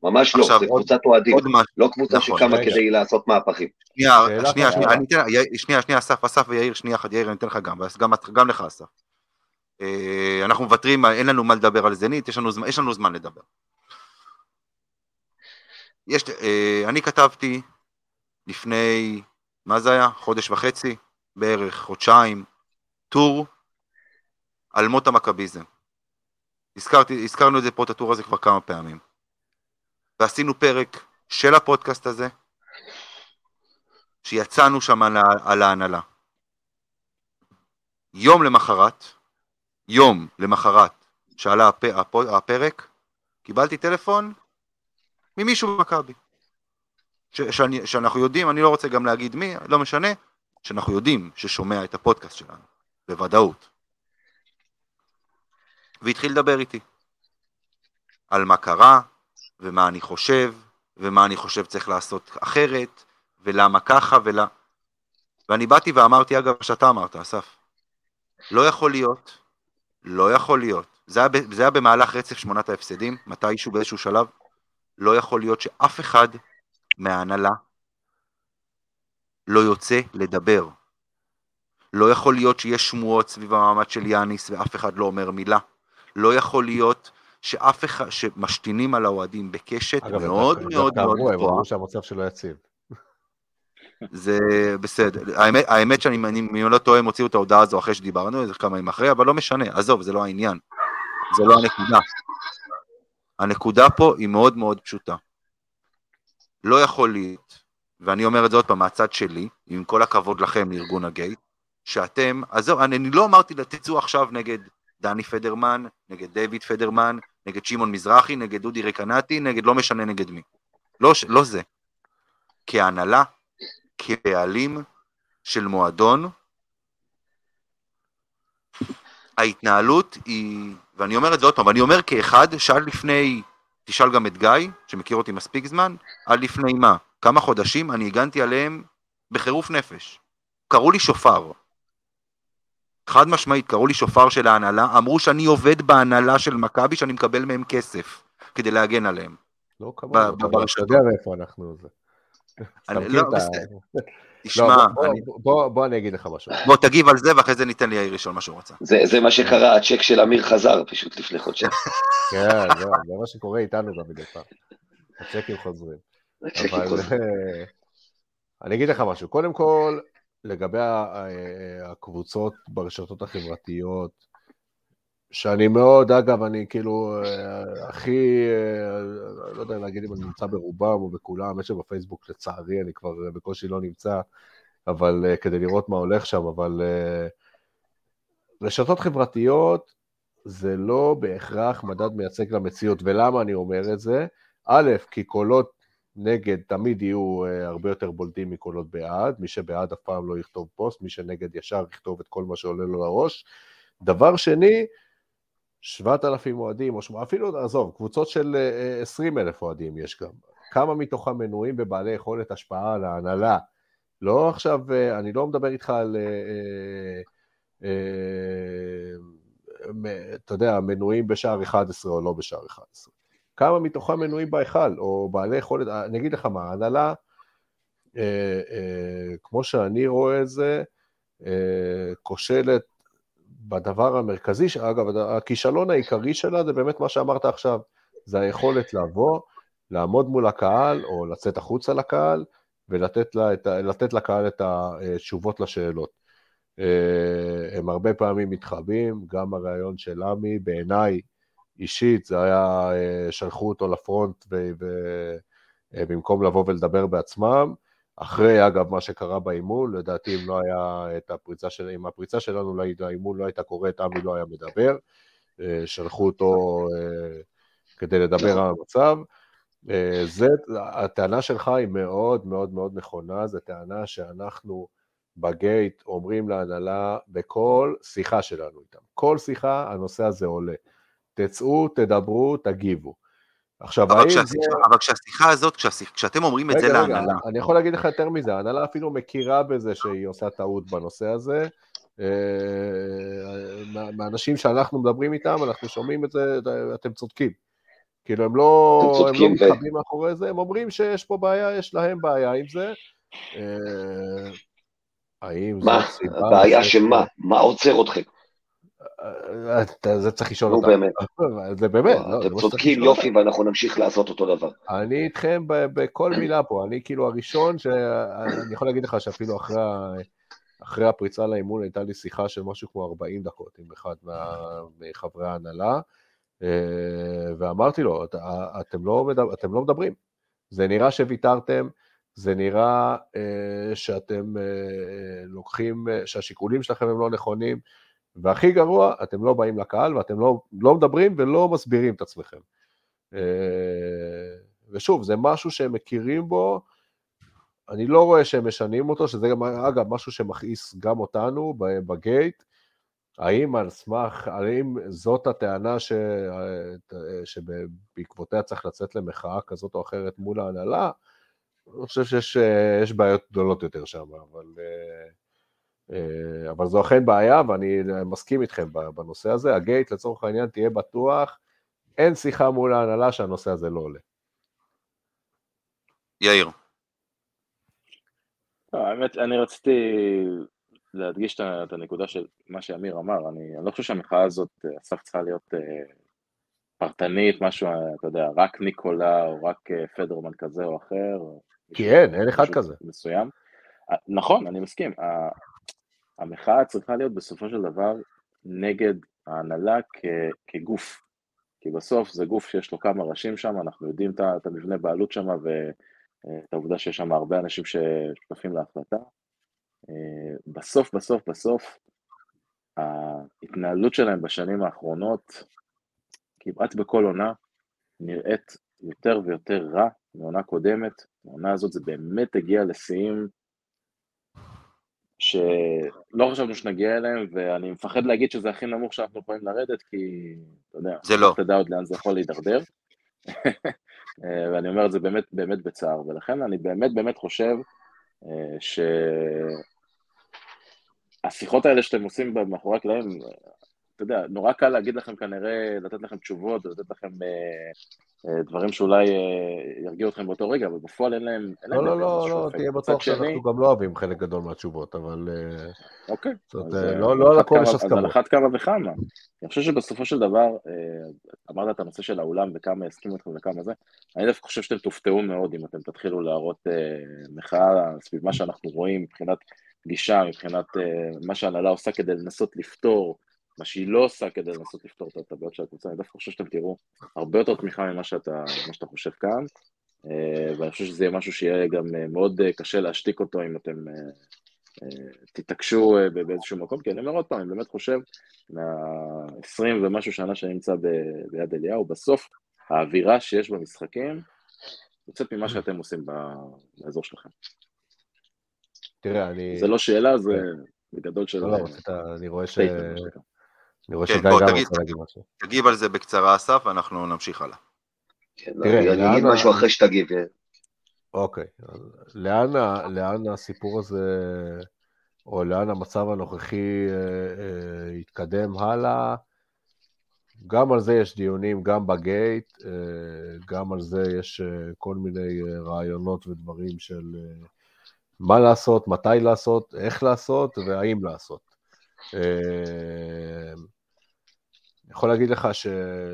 ממש לא, עכשיו, זה עוד- קבוצת אוהדים, לא קבוצה נכון, שקמה רגע. כדי לעשות מהפכים. שנייה, שנייה. שנייה, אני אתן, יאיר, שנייה, שנייה, אסף, אסף ויאיר, שנייה אחת, יאיר, אני אתן לך גם, גם, גם לך, אסף. אה, אנחנו מוותרים, אין לנו מה לדבר על זנית, יש לנו, זמן- יש לנו זמן לדבר. יש, אה, אני כתבתי לפני, מה זה היה? חודש וחצי, בערך, חודשיים, טור על מות המכביזם. הזכרתי, הזכרנו את זה פה, את הטור הזה כבר כמה פעמים. ועשינו פרק של הפודקאסט הזה, שיצאנו שם על, על ההנהלה. יום למחרת, יום למחרת שעלה הפ, הפ, הפרק, קיבלתי טלפון ממישהו במכבי. שאנחנו יודעים, אני לא רוצה גם להגיד מי, לא משנה, שאנחנו יודעים ששומע את הפודקאסט שלנו, בוודאות. והתחיל לדבר איתי על מה קרה, ומה אני חושב, ומה אני חושב צריך לעשות אחרת, ולמה ככה, ולה... ואני באתי ואמרתי, אגב, שאתה אמרת, אסף, לא יכול להיות, לא יכול להיות, זה היה, זה היה במהלך רצף שמונת ההפסדים, מתישהו באיזשהו שלב, לא יכול להיות שאף אחד מההנהלה לא יוצא לדבר. לא יכול להיות שיש שמועות סביב המעמד של יאניס ואף אחד לא אומר מילה. לא יכול להיות שאף אחד, שמשתינים על האוהדים בקשת אגב, הם מאוד דווקא- מאוד דווקא מאוד אמרו, הם גבוהה. אמרו שהמצב שלו יציב. זה בסדר. האמת, האמת שאני, אני, אם אני לא טועה, הם הוציאו את ההודעה הזו אחרי שדיברנו, זה כמה ימים אחרי, אבל לא משנה, עזוב, זה לא העניין. זה לא הנקודה. הנקודה פה היא מאוד מאוד פשוטה. לא יכול להיות, ואני אומר את זה עוד פעם מהצד שלי, עם כל הכבוד לכם לארגון הגייט, שאתם, עזוב, אני, אני לא אמרתי תצאו עכשיו נגד דני פדרמן, נגד דיוויד פדרמן, נגד שמעון מזרחי, נגד דודי רקנטי, נגד לא משנה נגד מי. לא, לא זה. כהנהלה, כבעלים של מועדון, ההתנהלות היא, ואני אומר את זה עוד פעם, ואני אומר כאחד שעד לפני, תשאל גם את גיא, שמכיר אותי מספיק זמן, עד לפני מה? כמה חודשים אני הגנתי עליהם בחירוף נפש. קראו לי שופר. חד משמעית, קראו לי שופר של ההנהלה, אמרו שאני עובד בהנהלה של מכבי, שאני מקבל מהם כסף כדי להגן עליהם. לא כמובן, אבל אתה. יודע מאיפה אנחנו זה. לא, בסדר. לא, תשמע, בוא- אני- בוא- אני אגיד לך משהו. בוא תגיב על זה, ואחרי זה ניתן ליאיר לשאול מה שהוא רצה. זה, זה מה שקרה, הצ'ק של אמיר חזר פשוט לפני חודשיים. כן, זה זה מה שקורה איתנו גם מדי פעם. הצ'קים חוזרים. הצ'קים אבל חוזרים. אה, אני אגיד לך משהו. קודם כל, לגבי ה- אה, הקבוצות ברשתות החברתיות, שאני מאוד, אגב, אני כאילו אה, הכי, אה, לא יודע להגיד אם אני נמצא ברובם או בכולם, יש שבפייסבוק לצערי אני כבר אה, בקושי לא נמצא, אבל אה, כדי לראות מה הולך שם, אבל אה, רשתות חברתיות זה לא בהכרח מדד מייצג למציאות, ולמה אני אומר את זה? א', כי קולות נגד תמיד יהיו אה, הרבה יותר בולטים מקולות בעד, מי שבעד אף פעם לא יכתוב פוסט, מי שנגד ישר יכתוב את כל מה שעולה לו לראש. דבר שני, 7,000 אוהדים, או שמונה, אפילו, עזוב, קבוצות של אה, 20 אלף אוהדים יש גם. כמה מתוכם מנויים בבעלי יכולת השפעה על ההנהלה? לא עכשיו, אה, אני לא מדבר איתך על, אה, אה, אה, אתה יודע, מנויים בשער 11 או לא בשער 11. כמה מתוכם מנויים בהיכל, או בעלי יכולת, אני אגיד לך מה, ההנהלה, אה, אה, כמו שאני רואה את זה, אה, כושלת בדבר המרכזי, אגב, הכישלון העיקרי שלה זה באמת מה שאמרת עכשיו, זה היכולת לבוא, לעמוד מול הקהל, או לצאת החוצה לקהל, ולתת לה את, לתת לקהל את התשובות לשאלות. אה, הם הרבה פעמים מתחבאים, גם הרעיון של עמי, בעיניי, אישית, זה היה, אה, שלחו אותו לפרונט ו- ו- אה, במקום לבוא ולדבר בעצמם. אחרי, אגב, מה שקרה באימון, לדעתי אם לא היה את הפריצה של... אם הפריצה שלנו לאימון לא הייתה קורית, עמי לא היה מדבר. אה, שלחו אותו כדי לדבר על המצב. זה, הטענה שלך היא מאוד מאוד מאוד נכונה, זו טענה שאנחנו בגייט אומרים להנהלה בכל שיחה שלנו איתם. כל שיחה הנושא הזה עולה. תצאו, תדברו, תגיבו. עכשיו, אבל, כשהשיחה, זה... אבל כשהשיחה הזאת, כשהשיח, כשאתם אומרים רגע, את זה רגע, להנהלה... אני יכול להגיד לך יותר מזה, ההנהלה אפילו מכירה בזה שהיא עושה טעות בנושא הזה. אה, מהאנשים שאנחנו מדברים איתם, אנחנו שומעים את זה, אתם צודקים. כאילו, הם לא, הם לא מתחבאים מאחורי זה, הם אומרים שיש פה בעיה, יש להם בעיה עם זה. אה, האם. מה? הבעיה שמה? מה עוצר אתכם? זה צריך לשאול אותם. נו באמת. זה באמת. לא, אתם צודקים יופי ואנחנו נמשיך לעשות אותו דבר. אני איתכם בכל מילה פה, אני כאילו הראשון שאני יכול להגיד לך שאפילו אחרי הפריצה לאימון הייתה לי שיחה של משהו כמו 40 דקות עם אחד מחברי ההנהלה, אה, ואמרתי לו, אתם לא, אתם לא מדברים. זה נראה שוויתרתם, זה נראה אה, שאתם אה, לוקחים, שהשיקולים שלכם הם לא נכונים, והכי גרוע, אתם לא באים לקהל ואתם לא, לא מדברים ולא מסבירים את עצמכם. אה, ושוב, זה משהו שהם מכירים בו, אני לא רואה שהם משנים אותו, שזה גם, אגב, משהו שמכעיס גם אותנו בגייט, האם על סמך, האם זאת הטענה ש... שבעקבותיה צריך לצאת למחאה כזאת או אחרת מול ההנהלה? אני חושב שיש בעיות גדולות יותר שם, אבל... אה, אבל זו אכן בעיה, ואני מסכים איתכם בנושא הזה. הגייט, לצורך העניין, תהיה בטוח, אין שיחה מול ההנהלה שהנושא הזה לא עולה. יאיר. לא, האמת, אני רציתי להדגיש את הנקודה של מה שאמיר אמר. אני, אני לא חושב שהמחאה הזאת, אסף צריכה להיות אה, פרטנית, משהו, אתה יודע, רק ניקולה או רק אה, פדרמן כזה או אחר. כי אין, אין אחד כזה. מסוים. נכון, אני מסכים. המחאה צריכה להיות בסופו של דבר נגד ההנהלה כ- כגוף, כי בסוף זה גוף שיש לו כמה ראשים שם, אנחנו יודעים את המבנה בעלות שם ואת העובדה שיש שם הרבה אנשים ששותפים להחלטה. בסוף, בסוף, בסוף, ההתנהלות שלהם בשנים האחרונות, כמעט בכל עונה, נראית יותר ויותר רע מעונה קודמת. העונה הזאת זה באמת הגיע לשיאים שלא חשבנו שנגיע אליהם, ואני מפחד להגיד שזה הכי נמוך שאנחנו יכולים לרדת, כי, אתה יודע, זה לא. יודע עוד לאן זה יכול להידרדר. ואני אומר את זה באמת באמת בצער, ולכן אני באמת באמת חושב אה, שהשיחות האלה שאתם עושים מאחורי הקלעים, אתה יודע, נורא קל להגיד לכם כנראה, לתת לכם תשובות, לתת לכם אה, אה, דברים שאולי אה, ירגיעו אתכם באותו רגע, אבל בפועל אין להם... לא, לא, לא, לא, תהיה בטוח שאנחנו גם לא אוהבים חלק גדול מהתשובות, אבל... אוקיי. לא, לא על הכל יש הסכמות. אז על אחת כמה וכמה. אני חושב שבסופו של דבר, אמרת את הנושא של האולם וכמה יסכימו אתכם וכמה זה, אני דווקא חושב שאתם תופתעו מאוד אם אתם תתחילו להראות מחאה סביב מה שאנחנו רואים מבחינת גישה, מבחינת מה שההנהלה עושה כדי לנסות לפתור מה שהיא לא עושה כדי לנסות לפתור את הבעיות של הקבוצה, אני דווקא חושב שאתם תראו הרבה יותר תמיכה ממה שאתה, שאתה חושב כאן, אה, ואני חושב שזה יהיה משהו שיהיה גם אה, מאוד אה, קשה להשתיק אותו אם אתם תתעקשו באיזשהו מקום, כי אני אומר עוד פעם, אני באמת חושב, מה-20 ומשהו שנה שאני נמצא ביד אליהו, בסוף האווירה שיש במשחקים יוצאת ממה שאתם עושים באזור שלכם. תראה, אני... זה לא שאלה, זה כן. בגדול של... לא, לא, אני רואה ש... אני רואה שגיא גם רוצה להגיד משהו. תגיב על זה בקצרה, אסף, ואנחנו נמשיך הלאה. כן, תראה, אני אגיד משהו אחרי שתגיב. אוקיי, לאן, לאן הסיפור הזה, או לאן המצב הנוכחי אה, אה, יתקדם הלאה? גם על זה יש דיונים, גם בגייט, אה, גם על זה יש כל מיני רעיונות ודברים של מה לעשות, מתי לעשות, איך לעשות והאם לעשות. אני יכול להגיד לך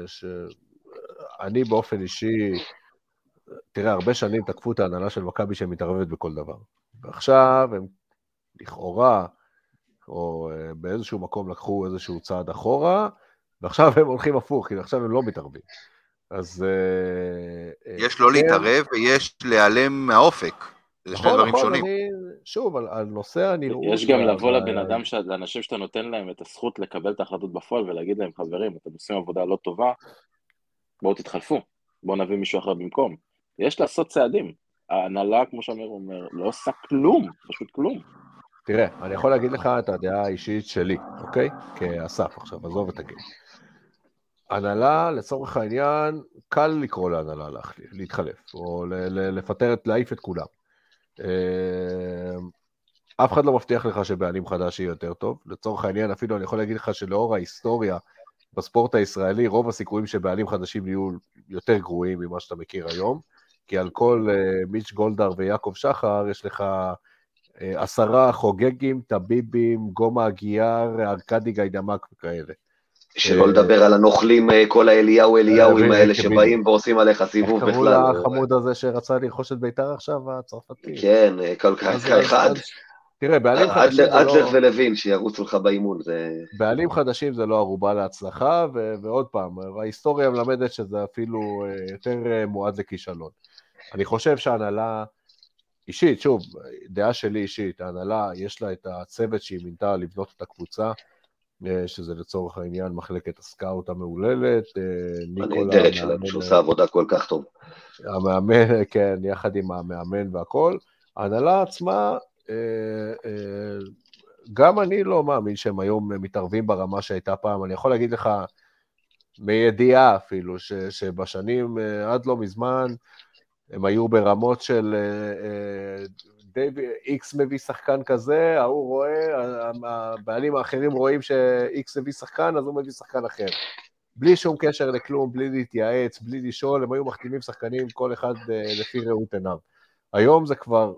שאני באופן אישי, תראה, הרבה שנים תקפו את ההנהלה של מכבי שמתערבת בכל דבר. ועכשיו הם לכאורה, או אה, באיזשהו מקום לקחו איזשהו צעד אחורה, ועכשיו הם הולכים הפוך, כי עכשיו הם לא מתערבים. אז... אה, אה, יש לא כן. להתערב ויש להיעלם מהאופק. זה שני נכון, דברים נכון, שונים. שוב, על, על נושא הנראות... יש גם לבוא לבן אדם, ש- לאנשים שאתה נותן להם את הזכות לקבל את ההחלטות בפועל ולהגיד להם, חברים, אתם עושים עבודה לא טובה, בואו תתחלפו, בואו נביא מישהו אחר במקום. יש לעשות צעדים. ההנהלה, כמו שאמיר אומר, לא עושה כלום, פשוט כלום. תראה, אני יכול להגיד לך את הדעה האישית שלי, אוקיי? כאסף עכשיו, עזוב את הגיל. הנהלה, לצורך העניין, קל לקרוא להנהלה להחליף, להתחלף, או לפטר, להעיף את כולם. אה, אף אחד לא מבטיח לך שבעלים חדש יהיה יותר טוב. לצורך העניין, אפילו אני יכול להגיד לך שלאור ההיסטוריה בספורט הישראלי, רוב הסיכויים שבעלים חדשים יהיו יותר גרועים ממה שאתה מכיר היום, כי על כל uh, מיץ' גולדהר ויעקב שחר יש לך uh, עשרה חוגגים, טביבים, גומא אגיאר, ארכדי גיידמק וכאלה. שלא אה, לדבר על הנוכלים, אה, כל האליהו אליהוים אה, האלה. שבאים ועושים עליך איך סיבוב קראו בכלל. לא- לחמוד הזה שרצה לרכוש את ביתר עכשיו, הצרפתי? כן, אה, כל כך אחד. תראה, בעלים חדשים אדלר זה אדלר לא... ולוין שירוצו לך באימון. בעלים חדשים זה לא ערובה להצלחה, ועוד פעם, ההיסטוריה מלמדת שזה אפילו אה, יותר אה, מועד לכישלון. אני חושב שההנהלה, אישית, שוב, דעה שלי אישית, ההנהלה, יש לה את הצוות שהיא מינתה לבנות את הקבוצה, אה, שזה לצורך העניין מחלקת הסקאוט המהוללת, אה, ניקולה, הנהדרת המאמן- שעושה עבודה כל כך טוב. המאמן, כן, יחד עם המאמן והכל. ההנהלה עצמה, אה, אה, גם אני לא מאמין שהם היום מתערבים ברמה שהייתה פעם. אני יכול להגיד לך, מידיעה אפילו, ש, שבשנים אה, עד לא מזמן, הם היו ברמות של אה, אה, איקס מביא שחקן כזה, ההוא רואה, הבעלים האחרים רואים שאיקס מביא שחקן, אז הוא מביא שחקן אחר. בלי שום קשר לכלום, בלי להתייעץ, בלי לשאול, הם היו מחתימים שחקנים כל אחד אה, לפי ראות עיניו. היום זה כבר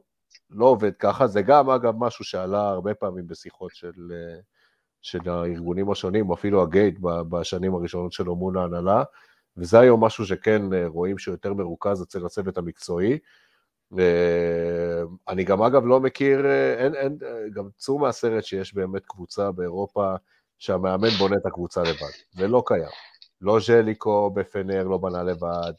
לא עובד ככה, זה גם אגב משהו שעלה הרבה פעמים בשיחות של, אה, של הארגונים השונים, אפילו הגייט בשנים הראשונות שלו מול ההנהלה, וזה היום משהו שכן אה, רואים שהוא יותר מרוכז אצל הצוות המקצועי. ואני גם אגב לא מכיר, אה, אין, אין, אה, גם צאו מהסרט שיש באמת קבוצה באירופה שהמאמן בונה את הקבוצה לבד, זה לא קיים. לא ז'ליקו בפנר לא בנה לבד,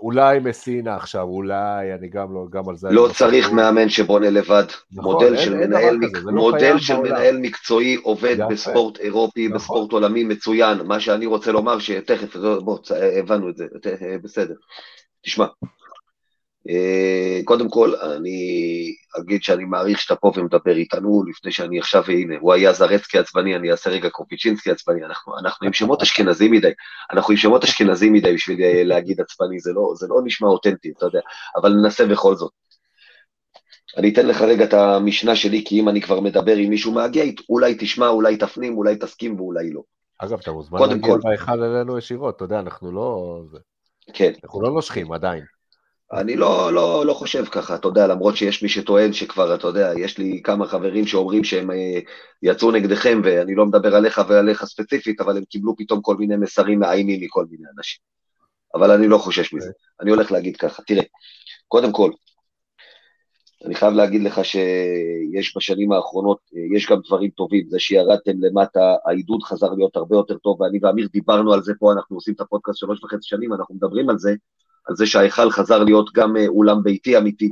אולי מסינה עכשיו, אולי, אני גם לא, גם על זה... אני לא צריך סגור. מאמן שבונה לבד. נכון, מודל אין- של אין מנהל כזה, מק- זה לא מודל קיים של בעולם. מנהל מקצועי עובד יפה. בספורט אירופי, נכון. בספורט עולמי מצוין. מה שאני רוצה לומר, שתכף, בוא, צ- הבנו את זה, בסדר. תשמע, אה, קודם כל, אני אגיד שאני מעריך שאתה פה ומדבר איתנו, לפני שאני עכשיו, הנה, הוא היה זרצקי עצבני, אני אעשה רגע קופיצ'ינסקי עצבני, אנחנו, אנחנו עם שמות אשכנזים מדי, אנחנו עם שמות אשכנזים מדי בשביל אה, להגיד עצבני, זה לא, זה לא נשמע אותנטי, אתה יודע, אבל ננסה בכל זאת. אני אתן לך רגע את המשנה שלי, כי אם אני כבר מדבר עם מישהו מהגייט, אולי תשמע, אולי תפנים, אולי תסכים ואולי לא. אגב, אתה מוזמן להגיע כל. בהיכל אלינו ישירות, אתה יודע, אנחנו לא... כן. אנחנו לא נושכים עדיין. אני לא, לא, לא חושב ככה, אתה יודע, למרות שיש מי שטוען שכבר, אתה יודע, יש לי כמה חברים שאומרים שהם אה, יצאו נגדכם, ואני לא מדבר עליך ועליך ספציפית, אבל הם קיבלו פתאום כל מיני מסרים מאיימים מכל מיני אנשים. אבל אני לא חושש מזה. אני הולך להגיד ככה, תראה, קודם כל, אני חייב להגיד לך שיש בשנים האחרונות, אה, יש גם דברים טובים, זה שירדתם למטה, העידוד חזר להיות הרבה יותר טוב, ואני ואמיר דיברנו על זה פה, אנחנו עושים את הפודקאסט שלוש וחצי שנים, אנחנו מדברים על זה, על זה שההיכל חזר להיות גם אה, אולם ביתי אמיתי,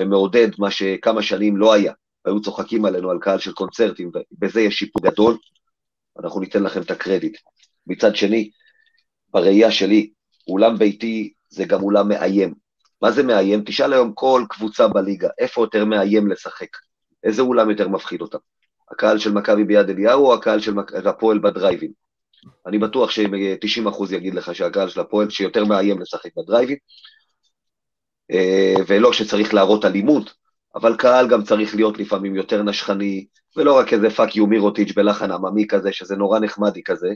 ומעודד מה שכמה שנים לא היה, היו צוחקים עלינו על קהל של קונצרטים, ובזה יש שיפור גדול, אנחנו ניתן לכם את הקרדיט. מצד שני, בראייה שלי, אולם ביתי זה גם אולם מאיים. מה זה מאיים? תשאל היום כל קבוצה בליגה, איפה יותר מאיים לשחק? איזה אולם יותר מפחיד אותם? הקהל של מכבי ביד אליהו או הקהל של הפועל בדרייבים? אני בטוח ש-90% יגיד לך שהקהל של הפועל שיותר מאיים לשחק בדרייב אין, אה, ולא שצריך להראות אלימות, אבל קהל גם צריך להיות לפעמים יותר נשכני, ולא רק איזה fuck you מירוטיץ' בלחן עממי כזה, שזה נורא נחמדי כזה.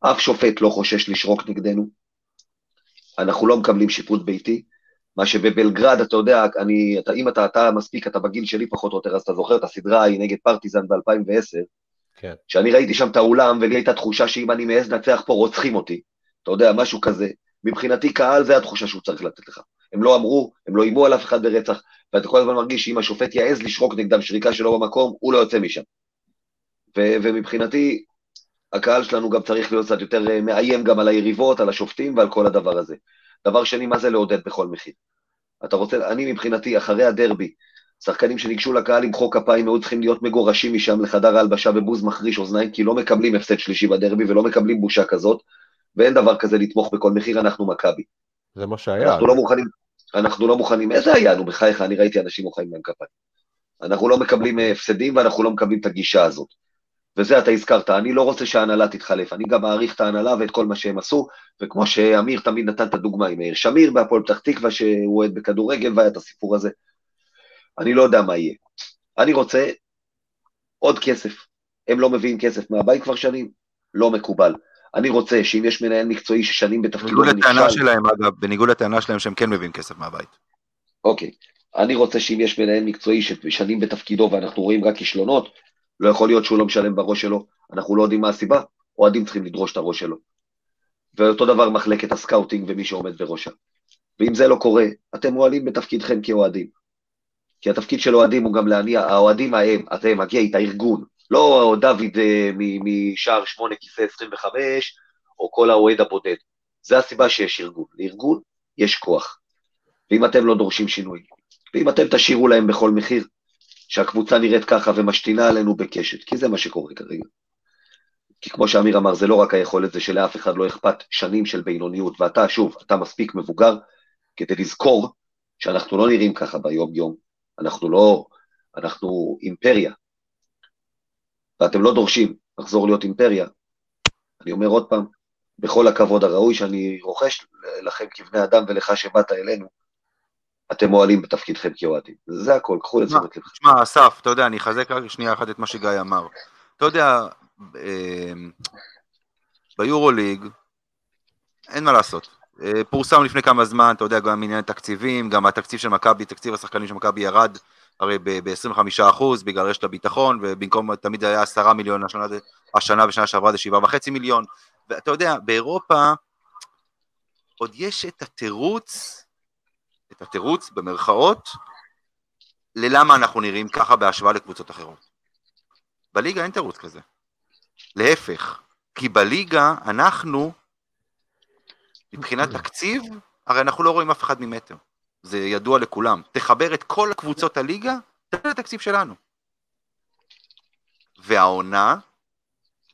אף שופט לא חושש לשרוק נגדנו. אנחנו לא מקבלים שיפוט ביתי. מה שבבלגרד, אתה יודע, אני, אתה, אם אתה, אתה מספיק, אתה בגיל שלי פחות או יותר, אז אתה זוכר את הסדרה ההיא נגד פרטיזן ב-2010, כן. שאני ראיתי שם את האולם, ולי הייתה תחושה שאם אני מעז לנצח פה, רוצחים אותי. אתה יודע, משהו כזה. מבחינתי קהל, זה התחושה שהוא צריך לתת לך. הם לא אמרו, הם לא איימו על אף אחד ברצח, ואתה כל הזמן מרגיש שאם השופט יעז לשרוק נגדם שריקה שלא במקום, הוא לא יוצא משם. ו- ומבחינתי, הקהל שלנו גם צריך להיות קצת יותר אה, מאיים גם על היריבות, על השופטים ועל כל הדבר הזה. דבר שני, מה זה לעודד בכל מחיר? אתה רוצה, אני מבחינתי, אחרי הדרבי, שחקנים שניגשו לקהל עם חוק כפיים היו צריכים להיות מגורשים משם לחדר ההלבשה בבוז מחריש אוזניים, כי לא מקבלים הפסד שלישי בדרבי ולא מקבלים בושה כזאת, ואין דבר כזה לתמוך בכל מחיר, אנחנו מכבי. זה מה שהיה. אנחנו לא מוכנים, אנחנו לא מוכנים, איזה היה, נו, בחייך, אני ראיתי אנשים מוחאים להם כפיים. אנחנו לא מקבלים אה, הפסדים ואנחנו לא מקבלים את הגישה הזאת. וזה אתה הזכרת, אני לא רוצה שההנהלה תתחלף, אני גם מעריך את ההנהלה ואת כל מה שהם עשו, וכמו שאמיר תמיד נתן את הדוגמה עם מאיר שמיר בהפועל פתח תקווה, שהוא אוהד בכדורגל והיה את הסיפור הזה. אני לא יודע מה יהיה. אני רוצה עוד כסף. הם לא מביאים כסף מהבית כבר שנים, לא מקובל. אני רוצה שאם יש מנהל מקצועי ששנים בתפקידו בניגוד לטענה שלהם, אגב, בניגוד לטענה שלהם שהם כן מביאים כסף מהבית. אוקיי. אני רוצה שאם יש מנהל מקצועי ששנים בתפקידו ואנחנו רואים רק כישלונות, לא יכול להיות שהוא לא משלם בראש שלו, אנחנו לא יודעים מה הסיבה, אוהדים צריכים לדרוש את הראש שלו. ואותו דבר מחלקת ה scouting ומי שעומד בראשה. ואם זה לא קורה, אתם מועלים בתפקידכם כאוהדים. כי התפקיד של אוהדים הוא גם להניע, האוהדים ההם, אתם, הגייט, הארגון, לא דוד uh, משער 8 כיסא 25, או כל האוהד הבודד. זה הסיבה שיש ארגון. לארגון יש כוח. ואם אתם לא דורשים שינוי, ואם אתם תשאירו להם בכל מחיר, שהקבוצה נראית ככה ומשתינה עלינו בקשת, כי זה מה שקורה כרגע. כי כמו שאמיר אמר, זה לא רק היכולת, זה שלאף אחד לא אכפת שנים של בינוניות, ואתה, שוב, אתה מספיק מבוגר כדי לזכור שאנחנו לא נראים ככה ביום-יום, אנחנו לא, אנחנו אימפריה, ואתם לא דורשים לחזור להיות אימפריה. אני אומר עוד פעם, בכל הכבוד הראוי שאני רוכש לכם כבני אדם ולך שבאת אלינו, אתם מועלים בתפקידכם כאוהדים. זה הכל, קחו לתשומת לבכם. תשמע, אסף, אתה יודע, אני אחזק רק שנייה אחת את מה שגיא אמר. אתה יודע, אמ, ביורוליג, אין מה לעשות. אה, פורסם לפני כמה זמן, אתה יודע, גם עניין תקציבים, גם התקציב של מכבי, תקציב השחקנים של מכבי ירד הרי ב-25% בגלל רשת הביטחון, ובמקום תמיד היה 10 מיליון השנה, השנה ושנה שעברה זה 7.5 מיליון, ואתה יודע, באירופה עוד יש את התירוץ את התירוץ, במרכאות, ללמה אנחנו נראים ככה בהשוואה לקבוצות אחרות. בליגה אין תירוץ כזה. להפך, כי בליגה אנחנו, מבחינת תקציב, הרי אנחנו לא רואים אף אחד ממטר. זה ידוע לכולם. תחבר את כל קבוצות הליגה, תראה את התקציב שלנו. והעונה,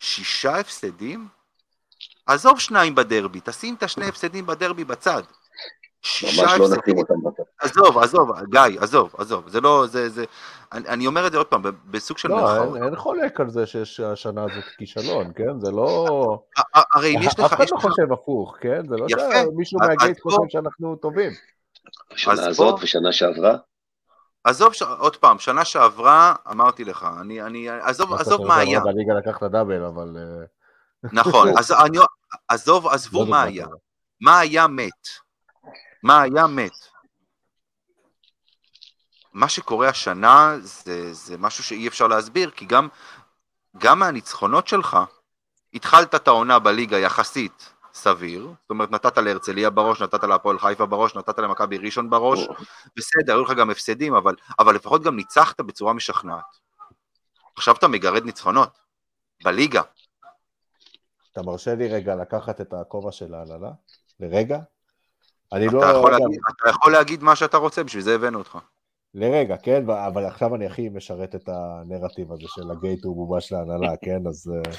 שישה הפסדים? עזוב שניים בדרבי, תשים את השני הפסדים בדרבי בצד. ממש לא נשים אותם. עזוב, עזוב, גיא, עזוב, עזוב, זה לא, זה, זה, אני, אני אומר את זה עוד פעם, בסוג של לא, מרכאות. אין, אין חולק על זה שיש השנה הזאת כישלון, כן? זה לא... הרי אם יש לך... אף אחד לא חושב הפוך, כן? זה לא יפה. שמישהו מהגייט חושב בוא- שאנחנו טובים. השנה הזאת בוא- ושנה שעברה, עזוב, ש... עוד פעם, שנה שעברה, אמרתי לך, אני, אני, עזוב, עזוב מה היה, בליגה לקחת דאבל, אבל... אה, נכון, אז אני, עזוב, עזבו לא מה היה. מה היה מת, מה היה מת. מה שקורה השנה זה, זה משהו שאי אפשר להסביר, כי גם, גם מהניצחונות שלך, התחלת את העונה בליגה יחסית סביר, זאת אומרת נתת להרצליה בראש, נתת להפועל חיפה בראש, נתת למכבי ראשון בראש, בסדר, היו לך גם הפסדים, אבל, אבל לפחות גם ניצחת בצורה משכנעת. עכשיו אתה מגרד ניצחונות, בליגה. אתה מרשה לי רגע לקחת את הכובע של ההנהלה? לרגע? אני לא... אתה, יכול רגע, להגיד, אתה יכול להגיד מה שאתה רוצה, בשביל זה הבאנו אותך. לרגע, כן? אבל עכשיו אני הכי משרת את הנרטיב הזה של הגייט הוא בובה של ההנהלה, כן? אז... אה,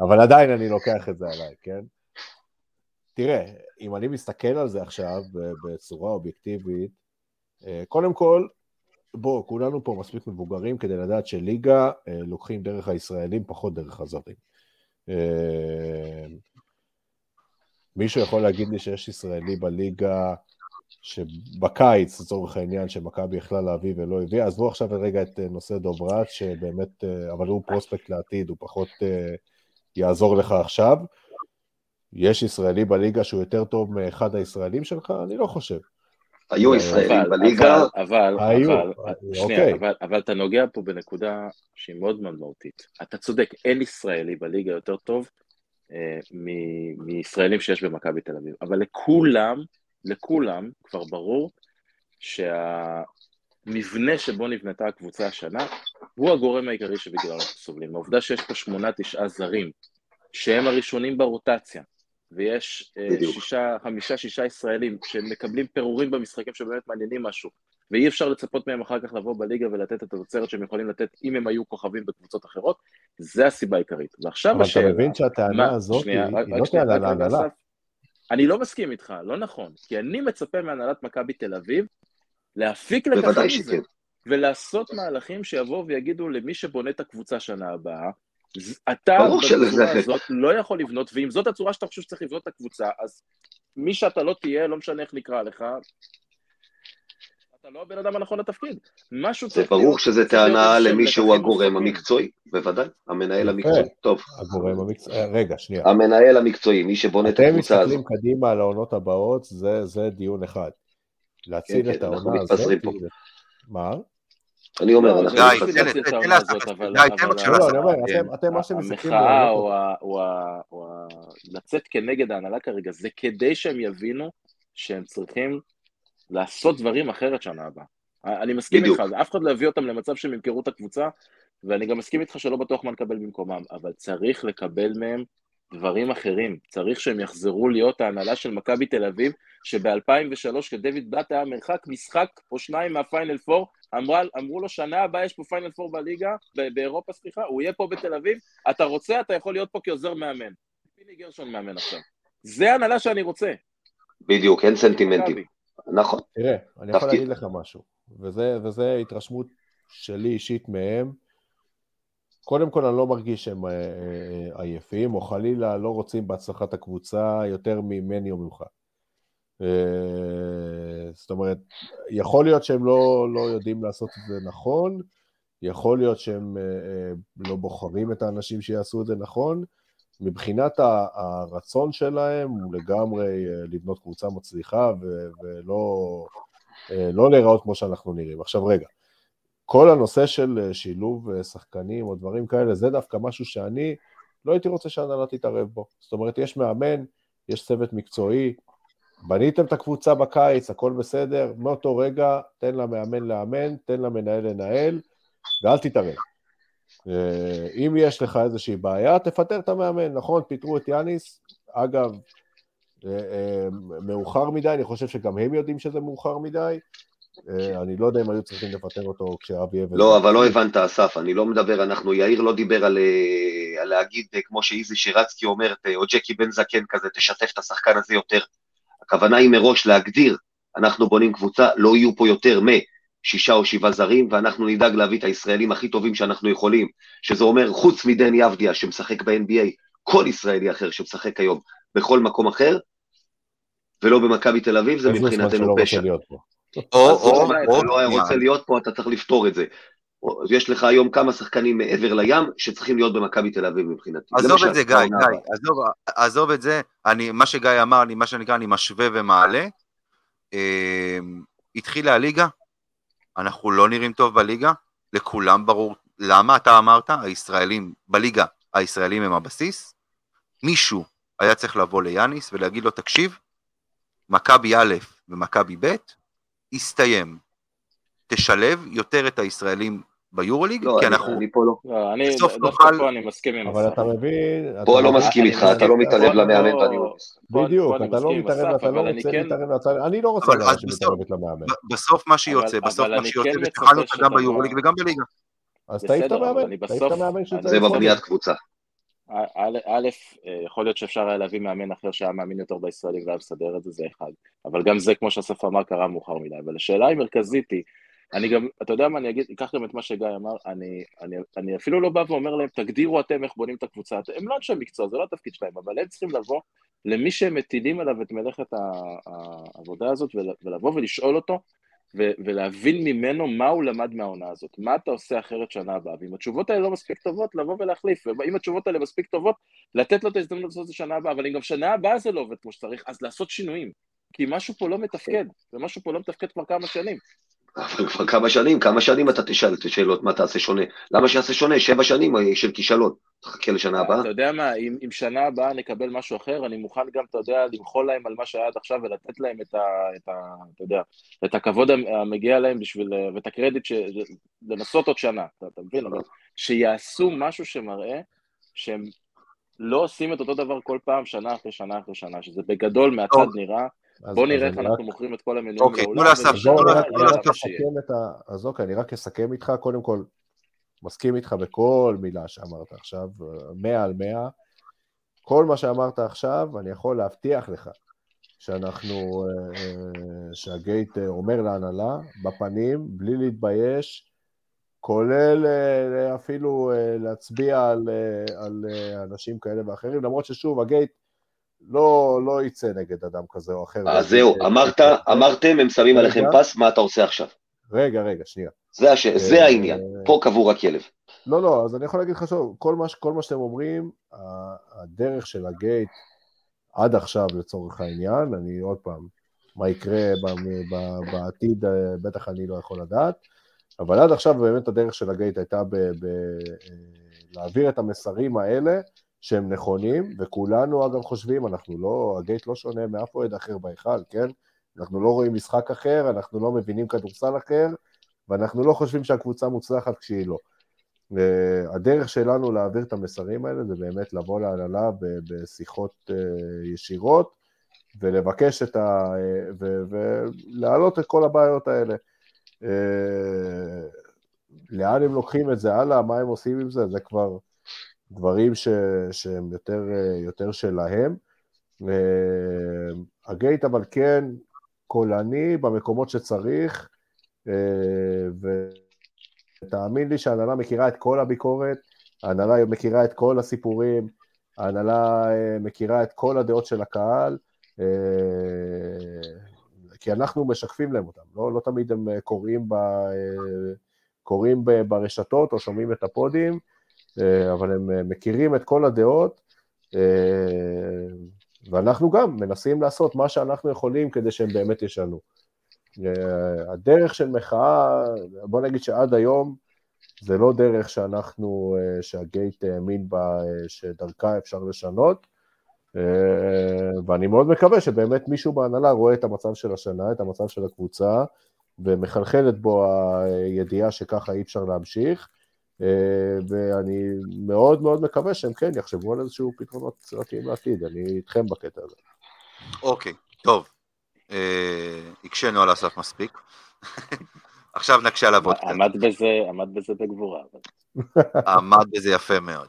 אבל עדיין אני לוקח את זה עליי, כן? תראה, אם אני מסתכל על זה עכשיו בצורה אובייקטיבית, אה, קודם כל, בוא, כולנו פה מספיק מבוגרים כדי לדעת שליגה אה, לוקחים דרך הישראלים, פחות דרך הזרים. מישהו יכול להגיד לי שיש ישראלי בליגה שבקיץ, לצורך העניין, שמכבי יכלה להביא ולא הביאה, עזבו עכשיו רגע את אה, נושא דוברת, שבאמת, אה, אבל הוא פרוספקט לעתיד, הוא פחות אה, יעזור לך עכשיו. יש ישראלי בליגה שהוא יותר טוב מאחד הישראלים שלך? אני לא חושב. היו ישראלים אבל, בליגה, אבל, אבל, היו, אבל, אוקיי. שנייה, אבל, אבל אתה נוגע פה בנקודה שהיא מאוד מאוד מהותית. אתה צודק, אין ישראלי בליגה יותר טוב אה, מ- מישראלים שיש במכבי תל אביב, אבל לכולם, לכולם כבר ברור שהמבנה שבו נבנתה הקבוצה השנה הוא הגורם העיקרי שבגללו אנחנו סובלים. העובדה שיש פה שמונה, תשעה זרים שהם הראשונים ברוטציה, ויש אה, בדיוק. שישה, חמישה, שישה ישראלים שמקבלים פירורים במשחקים שבאמת מעניינים משהו, ואי אפשר לצפות מהם אחר כך לבוא בליגה ולתת את התוצרת שהם יכולים לתת אם הם היו כוכבים בקבוצות אחרות, זה הסיבה העיקרית. ועכשיו אבל אתה השאלה... מבין שהטענה הזאת היא לא טענה להנהלה. אני לא מסכים איתך, לא נכון, כי אני מצפה מהנהלת מכבי תל אביב להפיק לקחים בוודאי מזה, שכן. ולעשות מהלכים שיבואו ויגידו למי שבונה את הקבוצה שנה הבאה, "ז- אתה בצורה הזאת לא יכול לבנות, ואם זאת הצורה שאתה חושב שצריך לבנות את הקבוצה, אז מי שאתה לא תהיה, לא משנה איך נקרא לך, אתה לא הבן אדם הנכון לתפקיד. משהו זה צריך ברור להיות- שזה טענה למי שהוא הגורם. המקצועי, בוודאי, המנהל. המקצועי. טוב, הגורם המקצועי, רגע, שנייה. המנהל המקצועי, מי שבונה את אתם הקבוצה הזאת. מסתכלים קדימה על העונות הבאות, זה זה דיון אחד. להציל כן, את כן, העונה הזאת... מתפזרים פה. מה? אני אומר, לא, אנחנו זה לא את העונה הזאת, את זה. אבל... לא. אני אומר, כן. אתם- אתם מה שאתם מסתכלים... המחאה או, לצאת כנגד ההנהלה כרגע, זה כדי שהם יבינו שהם צריכים לעשות דברים אחרת שנה הבאה. אני מסכים בדיוק. איתך, אף אחד לא יביא אותם למצב שהם ימכרו את הקבוצה, ואני גם מסכים איתך שלא בטוח מה נקבל במקומם, אבל צריך לקבל מהם דברים אחרים. צריך שהם יחזרו להיות ההנהלה של מכבי תל אביב, שב-2003, כשדויד בלאט היה מרחק משחק או שניים מהפיינל פור, אמרה, אמרו לו, שנה הבאה יש פה פיינל פור בליגה, באירופה, סליחה, הוא יהיה פה בתל אביב, אתה רוצה, אתה יכול להיות פה כעוזר מאמן. פיני גרשון מאמן עכשיו. זה ההנהלה שאני רוצה. בדיוק, אין סנטימנטים. נכון, תראה, אני יכול. להגיד לך משהו, וזה, וזה התרשמות שלי אישית מהם. קודם כל, אני לא מרגיש שהם אה, אה, עייפים, או חלילה לא רוצים בהצלחת הקבוצה יותר ממני או ממך. אה, זאת אומרת, יכול להיות שהם לא, לא יודעים לעשות את זה נכון, יכול להיות שהם לא בוחרים את האנשים שיעשו את זה נכון. מבחינת הרצון שלהם הוא לגמרי אה, לבנות קבוצה מצליחה ו- ולא אה, לא להיראות כמו שאנחנו נראים. עכשיו רגע, כל הנושא של אה, שילוב שחקנים או דברים כאלה, זה דווקא משהו שאני לא הייתי רוצה שההנהלה תתערב בו. זאת אומרת, יש מאמן, יש צוות מקצועי, בניתם את הקבוצה בקיץ, הכל בסדר, מאותו רגע תן למאמן לאמן, תן למנהל לנהל, ואל תתערב. אה, אם יש לך איזושהי בעיה, תפטר את המאמן, נכון? פיטרו את יאניס, אגב, אה, אה, מאוחר מדי, אני חושב שגם הם יודעים שזה מאוחר מדי. אני לא יודע אם היו צריכים לפטר אותו כשאבי אבן... לא, אבל לא הבנת, אסף, אני לא מדבר, אנחנו, יאיר לא דיבר על, להגיד, כמו שאיזי שירצקי אומרת, או ג'קי בן זקן כזה, תשתף את השחקן הזה יותר. הכוונה היא מראש להגדיר, אנחנו בונים קבוצה, לא יהיו פה יותר משישה או שבעה זרים, ואנחנו נדאג להביא את הישראלים הכי טובים שאנחנו יכולים, שזה אומר, חוץ מדני אבדיה שמשחק ב-NBA, כל ישראלי אחר שמשחק היום בכל מקום אחר, ולא במכבי תל אביב, זה מבחינתנו פשע. או, או, או, אתה לא היה. רוצה להיות פה, אתה צריך לפתור את זה. או- יש לך היום כמה שחקנים מעבר לים שצריכים להיות במכבי תל אביב מבחינתי. עזוב את זה, גיא, גיא. עזוב, עזוב את זה, אני, מה שגיא אמר, אני, מה שנקרא, אני משווה ומעלה. אה, התחילה הליגה, אנחנו לא נראים טוב בליגה, לכולם ברור למה, אתה אמרת, הישראלים, בליגה, הישראלים הם הבסיס. מישהו היה צריך לבוא ליאניס ולהגיד לו, תקשיב, מכבי א' ומכבי ב', הסתיים. תשלב יותר את הישראלים ביורוליג, לא, כי אני- אנחנו... אני פה לא. לא, אני, בסוף דווקא נוכל- פה אני מסכים עם אבל. אתה מבין... אתה פה לא מבין- מסכים אני איתך, אתה. לא מתערב למאמן פה- ואני לא מסכים. פה- בדיוק, אני אתה לא מתערב, אתה לא אני רוצה להתערב מהצד, אני לא רוצה שמתערבת למאמן. בסוף מה שיוצא, בסוף מה אני שיוצא, מצפה אותה גם ביורוליג וגם בליגה. אז תעיף את המאמן, אני תעיף את המאמן אני- שצריך זה. בבניית קבוצה. א', א', אה, יכול להיות שאפשר היה להביא מאמן אחר שהיה מאמין יותר בישראלים והיה מסדר את זה, זה אחד. אבל גם זה, כמו שאסף אמר, קרה מאוחר מדי. אבל השאלה המרכזית היא, אני גם, אתה יודע מה, אני אגיד, אקח גם את מה שגיא אמר, אני, אני, אני אפילו לא בא ואומר להם, תגדירו אתם איך בונים את הקבוצה. הם לא אנשי מקצוע, זה לא התפקיד שלהם, אבל הם צריכים לבוא למי שהם מטילים עליו את מלאכת העבודה הזאת, ול- ולבוא ולשאול אותו, ו- ולהבין ממנו מה הוא למד מהעונה הזאת, מה אתה עושה אחרת שנה הבאה, ואם התשובות האלה לא מספיק טובות, לבוא ולהחליף, ואם התשובות האלה מספיק טובות, לתת לו את ההזדמנות לעשות את זה שנה הבאה, אבל אם גם שנה הבאה זה לא עובד כמו שצריך, אז לעשות שינויים. כי משהו פה לא מתפקד, ומשהו פה לא מתפקד כבר כמה שנים. אבל כבר כמה שנים, כמה שנים אתה תשאל את השאלות מה תעשה שונה. למה שיעשה שונה? שבע שנים של כישלון. תחכה לשנה הבאה. אתה יודע מה, אם, אם שנה הבאה נקבל משהו אחר, אני מוכן גם, אתה יודע, למחול להם על מה שהיה עד עכשיו ולתת להם את ה... את ה אתה יודע, את הכבוד המגיע להם בשביל... ואת הקרדיט ש... לנסות עוד שנה, אתה, אתה מבין? אבל שיעשו משהו שמראה שהם לא עושים את אותו דבר כל פעם, שנה אחרי שנה אחרי שנה, שזה בגדול מהצד. נראה, בוא אז נראה אני איך רק- אנחנו מוכרים את כל המיליון אוקיי, לעולם. תנו לאסף, אז אוקיי, אני רק אסכם איתך, קודם כל, מסכים איתך בכל מילה שאמרת עכשיו, מאה על מאה. כל מה שאמרת עכשיו, אני יכול להבטיח לך שאנחנו, אה, אה, שהגייט אה, אומר להנהלה, בפנים, בלי להתבייש, כולל אפילו להצביע על, על אנשים כאלה ואחרים, למרות ששוב, הגייט לא, לא יצא נגד אדם כזה או אחר. אז זהו, ויגיד, אמרת, אה, אמרתם, הם שמים רגע. עליכם פס, מה אתה עושה עכשיו? רגע, רגע, שנייה. זה הש- זה אה, העניין, פה קבור הכלב. לא, לא, אז אני יכול להגיד לך שוב, כל מה, כל מה שאתם אומרים, הדרך של הגייט עד עכשיו לצורך העניין, אני עוד פעם, מה יקרה בעתיד, אה, בטח אני לא יכול לדעת, אבל עד עכשיו באמת הדרך של הגייט הייתה ב, ב, אה, להעביר את המסרים האלה שהם נכונים, וכולנו אגב חושבים, אנחנו לא, הגייט לא שונה מאף אוהד אחר בהיכל, כן? אנחנו לא רואים משחק אחר, אנחנו לא מבינים כדורסל אחר, ואנחנו לא חושבים שהקבוצה מוצלחת כשהיא לא. הדרך שלנו להעביר את המסרים האלה זה באמת לבוא להנהלה בשיחות אה, ישירות ולבקש את ה... ולהעלות את כל הבעיות האלה. אה, לאן הם לוקחים את זה הלאה, מה הם עושים עם זה, זה כבר דברים ש, שהם יותר, אה, יותר שלהם. אה, הגייט אבל כן קולני במקומות שצריך, אה, ותאמין לי שההנהלה מכירה את כל הביקורת, ההנהלה מכירה את כל הסיפורים, ההנהלה מכירה את כל הדעות של הקהל, כי אנחנו משקפים להם אותם, לא, לא תמיד הם קוראים, ב, קוראים ברשתות או שומעים את הפודים, אבל הם אה, מכירים את כל הדעות, אה, ואנחנו גם מנסים לעשות מה שאנחנו יכולים כדי שהם באמת ישנו. אה, הדרך של מחאה, בוא נגיד שעד היום, זה לא דרך שאנחנו, אה, שהגייט האמין בה, אה, שדרכה אפשר לשנות, אה, ואני מאוד מקווה שבאמת מישהו בהנהלה רואה את המצב של השנה, את המצב של הקבוצה, ומחלחלת בו הידיעה שככה אי אפשר להמשיך, אה, ואני מאוד מאוד מקווה שהם כן יחשבו על איזשהו פתרונות יצירתיים לעתיד, אני איתכם בקטע הזה. אוקיי, טוב. אה, הקשינו על אסף מספיק. עכשיו נקשה עליו עוד קצת. עמד בזה, עמד בזה בגבורה. אבל- עמד בזה יפה מאוד.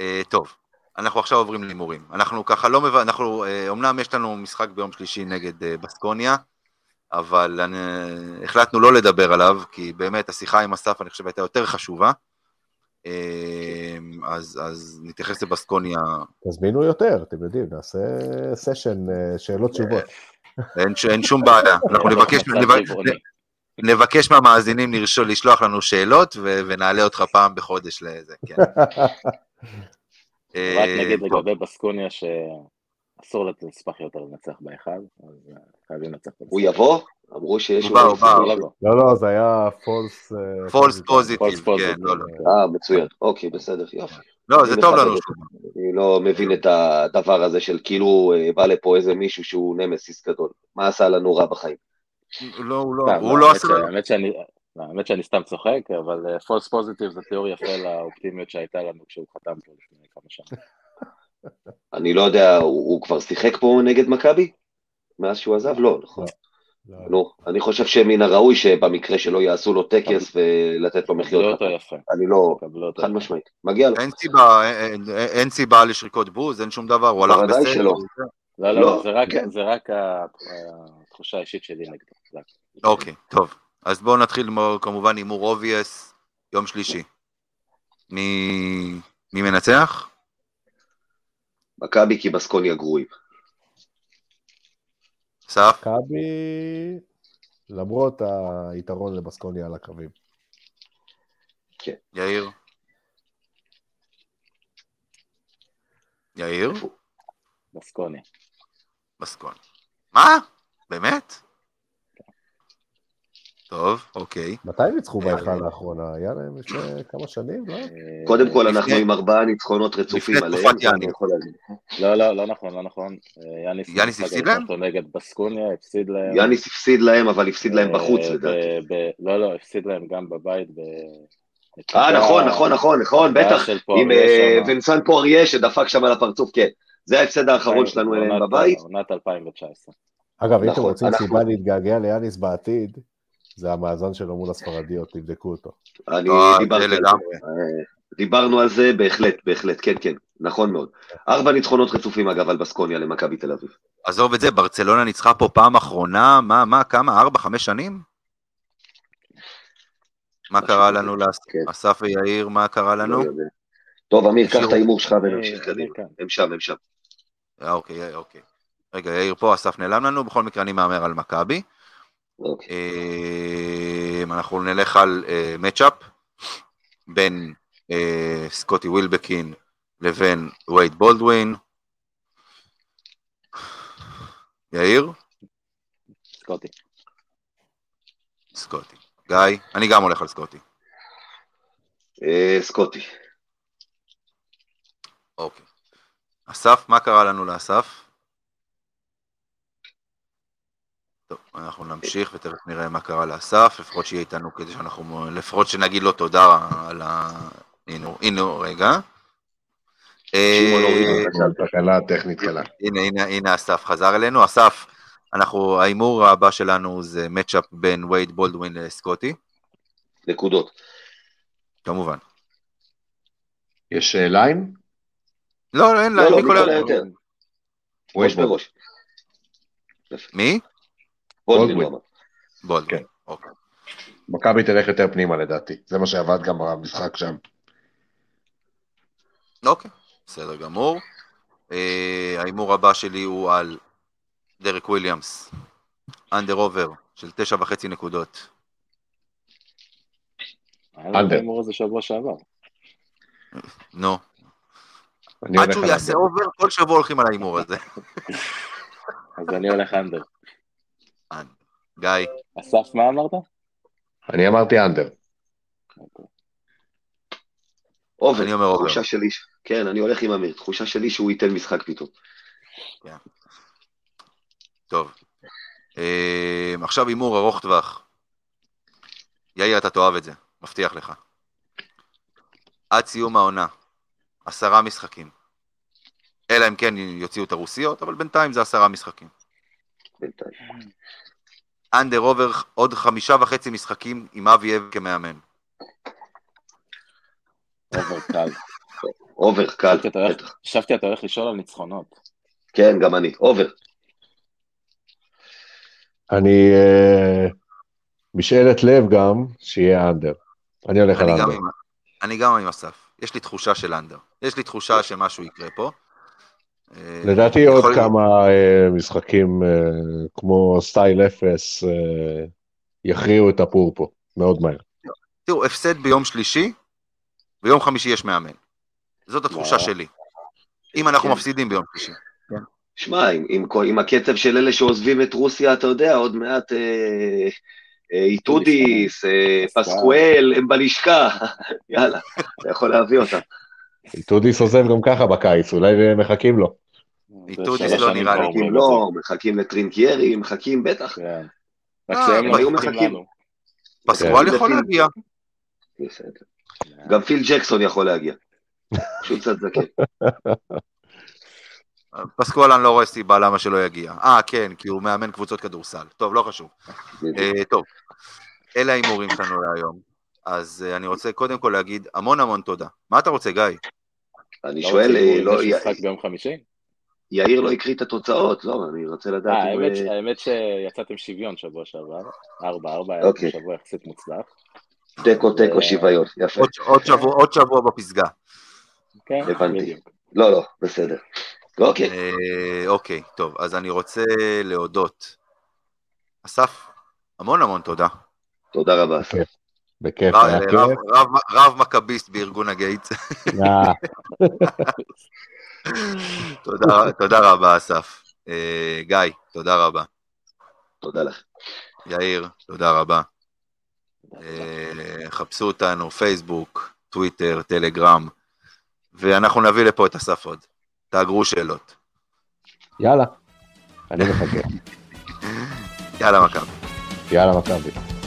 אה, טוב, אנחנו עכשיו עוברים להימורים. אנחנו ככה לא מבין, אנחנו, אה, אמנם יש לנו משחק ביום שלישי נגד אה, בסקוניה, אבל אני, החלטנו לא לדבר עליו, כי באמת השיחה עם אסף אני חושב הייתה יותר חשובה. אה, אז, אז נתייחס לבסקוניה, תזמינו יותר, אתם יודעים, נעשה סשן אה, שאלות תשובות. אין, ש- אין שום בעיה. אנחנו נבקש, נבקש, מהמאזינים לרשו- לשלוח לנו שאלות ו- ונעלה אותך פעם בחודש לזה, כן. רק אה, נגיד. לגבי בסקוניה שאסור לנספח יותר לנצח בהיכל, אז אה, חייבים לנצח את הוא יבוא? אמרו שיש... הוא בא, הוא בא. לא. לא, לא, זה היה פולס... פולס פוזיטיב. כן, לא, לא. אה, מצוין. אוקיי, בסדר, יופי. לא, זה טוב לנו אני לא מבין את הדבר הזה של כאילו אה, בא לפה איזה מישהו שהוא נמסיס גדול. מה עשה לנו רע בחיים? לא, הוא לא, הוא לא האמת עשה... האמת שאני... לא, האמת שאני סתם צוחק, אבל פולס פוזיטיב זה תיאור יפה לאופטימיות שהייתה לנו כשהוא חתם פה לפני כמה שנים. אני לא יודע, הוא, הוא כבר שיחק פה נגד מכבי? מאז שהוא עזב? לא, נכון. לא. נו, אני חושב שמן הראוי שבמקרה שלו יעשו לו טקס ולתת לו מחיאות כפיים. יפה. אני לא, חד. משמעית. מגיע לו. אין סיבה, לשריקות בוז, אין שום דבר, הוא הלך בוודאי בסדר. שלא. לא, לא, לא, זה רק- כן. זה רק התחושה האישית שלי נגדו. זה. אוקיי, טוב. אז בואו נתחיל עם- כמובן הימור obvious, יום שלישי. מי מי מנצח? מכבי כי בסקוניה גרועים. אסף? מכבי, למרות היתרון לבסקוניה על הקווים. יאיר? יאיר? בסקוניה. בסקון. מה? באמת? טוב, אוקיי. מתי הם ניצחו בהיכל לאחרונה? היה להם לפני כמה שנים, לא? אה, קודם כל, אנחנו לפני- עם ארבעה ניצחונות רצופים לפני עליהם. תקופת זה אני יאניס. לא, לא, לא נכון, לא נכון. אה, יאניס הפסיד להם? נגד בסקוניה, הפסיד להם. יאניס הפסיד להם, אבל הפסיד להם אה, בחוץ, לדעתי. לא, לא, הפסיד להם גם בבית אה, נכון, נכון, נכון, נכון, בטח. עם אה. ונסן פואריה שדפק שם על הפרצוף, כן. זה ההפסד האחרון שלנו אליהם בבית. עונת 2019. אגב, אם אתם נכון, רוצים סיבה להתגעגע ליאניס בעתיד, זה המאזן שלו מול הספרדיות, תבדקו אותו. אני לא, דיברתי על זה. אה, דיברנו על זה, בהחלט, בהחלט, כן, כן, נכון מאוד. ארבע ניצחונות רצופים, אגב, על בסקוניה למכבי תל אביב. עזוב את זה, ברצלונה ניצחה פה פעם אחרונה, מה, מה, כמה, ארבע, חמש שנים? מה קרה לנו, לאס- כן. אסף ויאיר, מה קרה לנו? לא יודע. טוב, אמיר, קח את ההימור שלך אני- ונמשיך קדימה. הם שם, הם שם. אה, אוקיי, אה, אוקיי. רגע, יאיר פה, אסף נעלם לנו, בכל מקרה אני מהמר על מכבי. אוקיי. אה, אנחנו נלך על מצ'אפ בין אה, סקוטי ווילבקין לבין וייד בולדווין. יאיר? סקוטי. סקוטי. גיא? אני גם הולך על סקוטי. אה, סקוטי. אוקיי. אסף, מה קרה לנו לאסף? טוב, אנחנו נמשיך ותכף נראה מה קרה לאסף, לפחות שיהיה איתנו כדי שאנחנו, לפחות שנגיד לו תודה על ה... הנה, הנה, רגע. שמעון אה. תקלה טכנית קלה. הנה, הנה, הנה אסף חזר אלינו. אסף, אנחנו, ההימור הבא שלנו זה מצ'אפ בין וייד בולדווין לסקוטי, נקודות. כמובן. יש ליין? לא, אין לא, להם, לא, מי מי כל קולע ה... יותר? הוא ראש יש בו. בראש. מי? אמר. בולדווין. כן. אוקיי. מכבי תלך יותר פנימה לדעתי. זה מה שעבד גם במשחק שם. אוקיי, בסדר גמור. אה, ההימור הבא שלי הוא על דרק וויליאמס, under over של תשע וחצי נקודות. היה לנו את under. ההימור הזה שבוע שעבר. נו, עד שהוא יעשה. over, כל שבוע הולכים על ההימור הזה. אז אני הולך under. גיא, אסף, מה אמרת? אני אמרתי under. over. אני אומר over. תחושה שלי, כן, אני הולך עם אמיר. תחושה שלי שהוא ייתן משחק פתאום. טוב. אה, עכשיו הימור ארוך טווח. יאיר, אתה תאהב את זה, מבטיח לך. עד סיום העונה, עשרה משחקים. אלא אם כן יוציאו את הרוסיות, אבל בינתיים זה עשרה משחקים. בינתיים. under over עוד חמישה וחצי משחקים עם אבי אבן כמאמן. over קל. over, קל, חשבתי אתה הולך- בטח. חשבתי אתה הולך לשאול על ניצחונות. כן, גם אני. over. אני... אה, משאלת לב גם, שיהיה אנדר. אני הולך על אני גם, אנדר. אני גם עם אסף. יש לי תחושה של אנדר. יש לי תחושה שמשהו יקרה פה. לדעתי עוד כמה אה, משחקים אה, כמו סטייל אפס אה, יכריעו את הפור פה, מאוד מהר. תראו, הפסד ביום שלישי, ביום חמישי יש מאמן. זאת התחושה. שלי. אם אנחנו כן. מפסידים ביום שלישי. שמע, עם, עם, עם הקצב של אלה שעוזבים את רוסיה, אתה יודע, עוד מעט אה, איטודיס, אה, פסקואל, הם בלשכה. יאללה, אתה יכול להביא אותם. טודיס עוזב גם ככה בקיץ, אולי מחכים לו. איטודיס שלוש לא נראה לי, מחכים לו. מחכים לטרינקיירי, מחכים, בטח. כן. רק אה, שהם הם לא היו מחכים. פסקואל כן. יכול להגיע. גם פיל ג'קסון יכול להגיע. פשוט קצת זקן. פסקואל אני לא רואה סיבה למה שלא יגיע. אה, כן, כי הוא מאמן קבוצות כדורסל. טוב, לא חשוב. אה, טוב, אלה ההימורים שלנו להיום. אז אה, אני רוצה קודם כל להגיד המון המון תודה. מה אתה רוצה, גיא? אני לא שואל, אה, לא, יש י- משחק ביום חמישי? יאיר לא הקריא את התוצאות, לא, אני רוצה לדעת אה, אם... האמת אה, האמת שיצאתם שוויון שבוע שעבר, 4-4, היה אוקיי. שבוע יחסית מוצלח. תיקו, תיקו, שוויון, יפה. עוד- שבוע- עוד שבוע בפסגה. כן, הבנתי. לא, לא, בסדר. אוקיי, אוקיי, טוב, אז אני רוצה להודות. אסף, המון המון תודה. תודה רבה. אסף. בכיף, רב- היה רב- כיף. רב- מכביסט בארגון הגייט. אה, תודה- תודה רבה, אסף. אה, גיא, תודה רבה. תודה לך. יאיר, תודה רבה. אה, חפשו אותנו, פייסבוק, טוויטר, טלגרם, ואנחנו נביא לפה את אסף עוד. תאגרו שאלות. יאללה, אני מחכה. יאללה, מכבי. יאללה מכבי.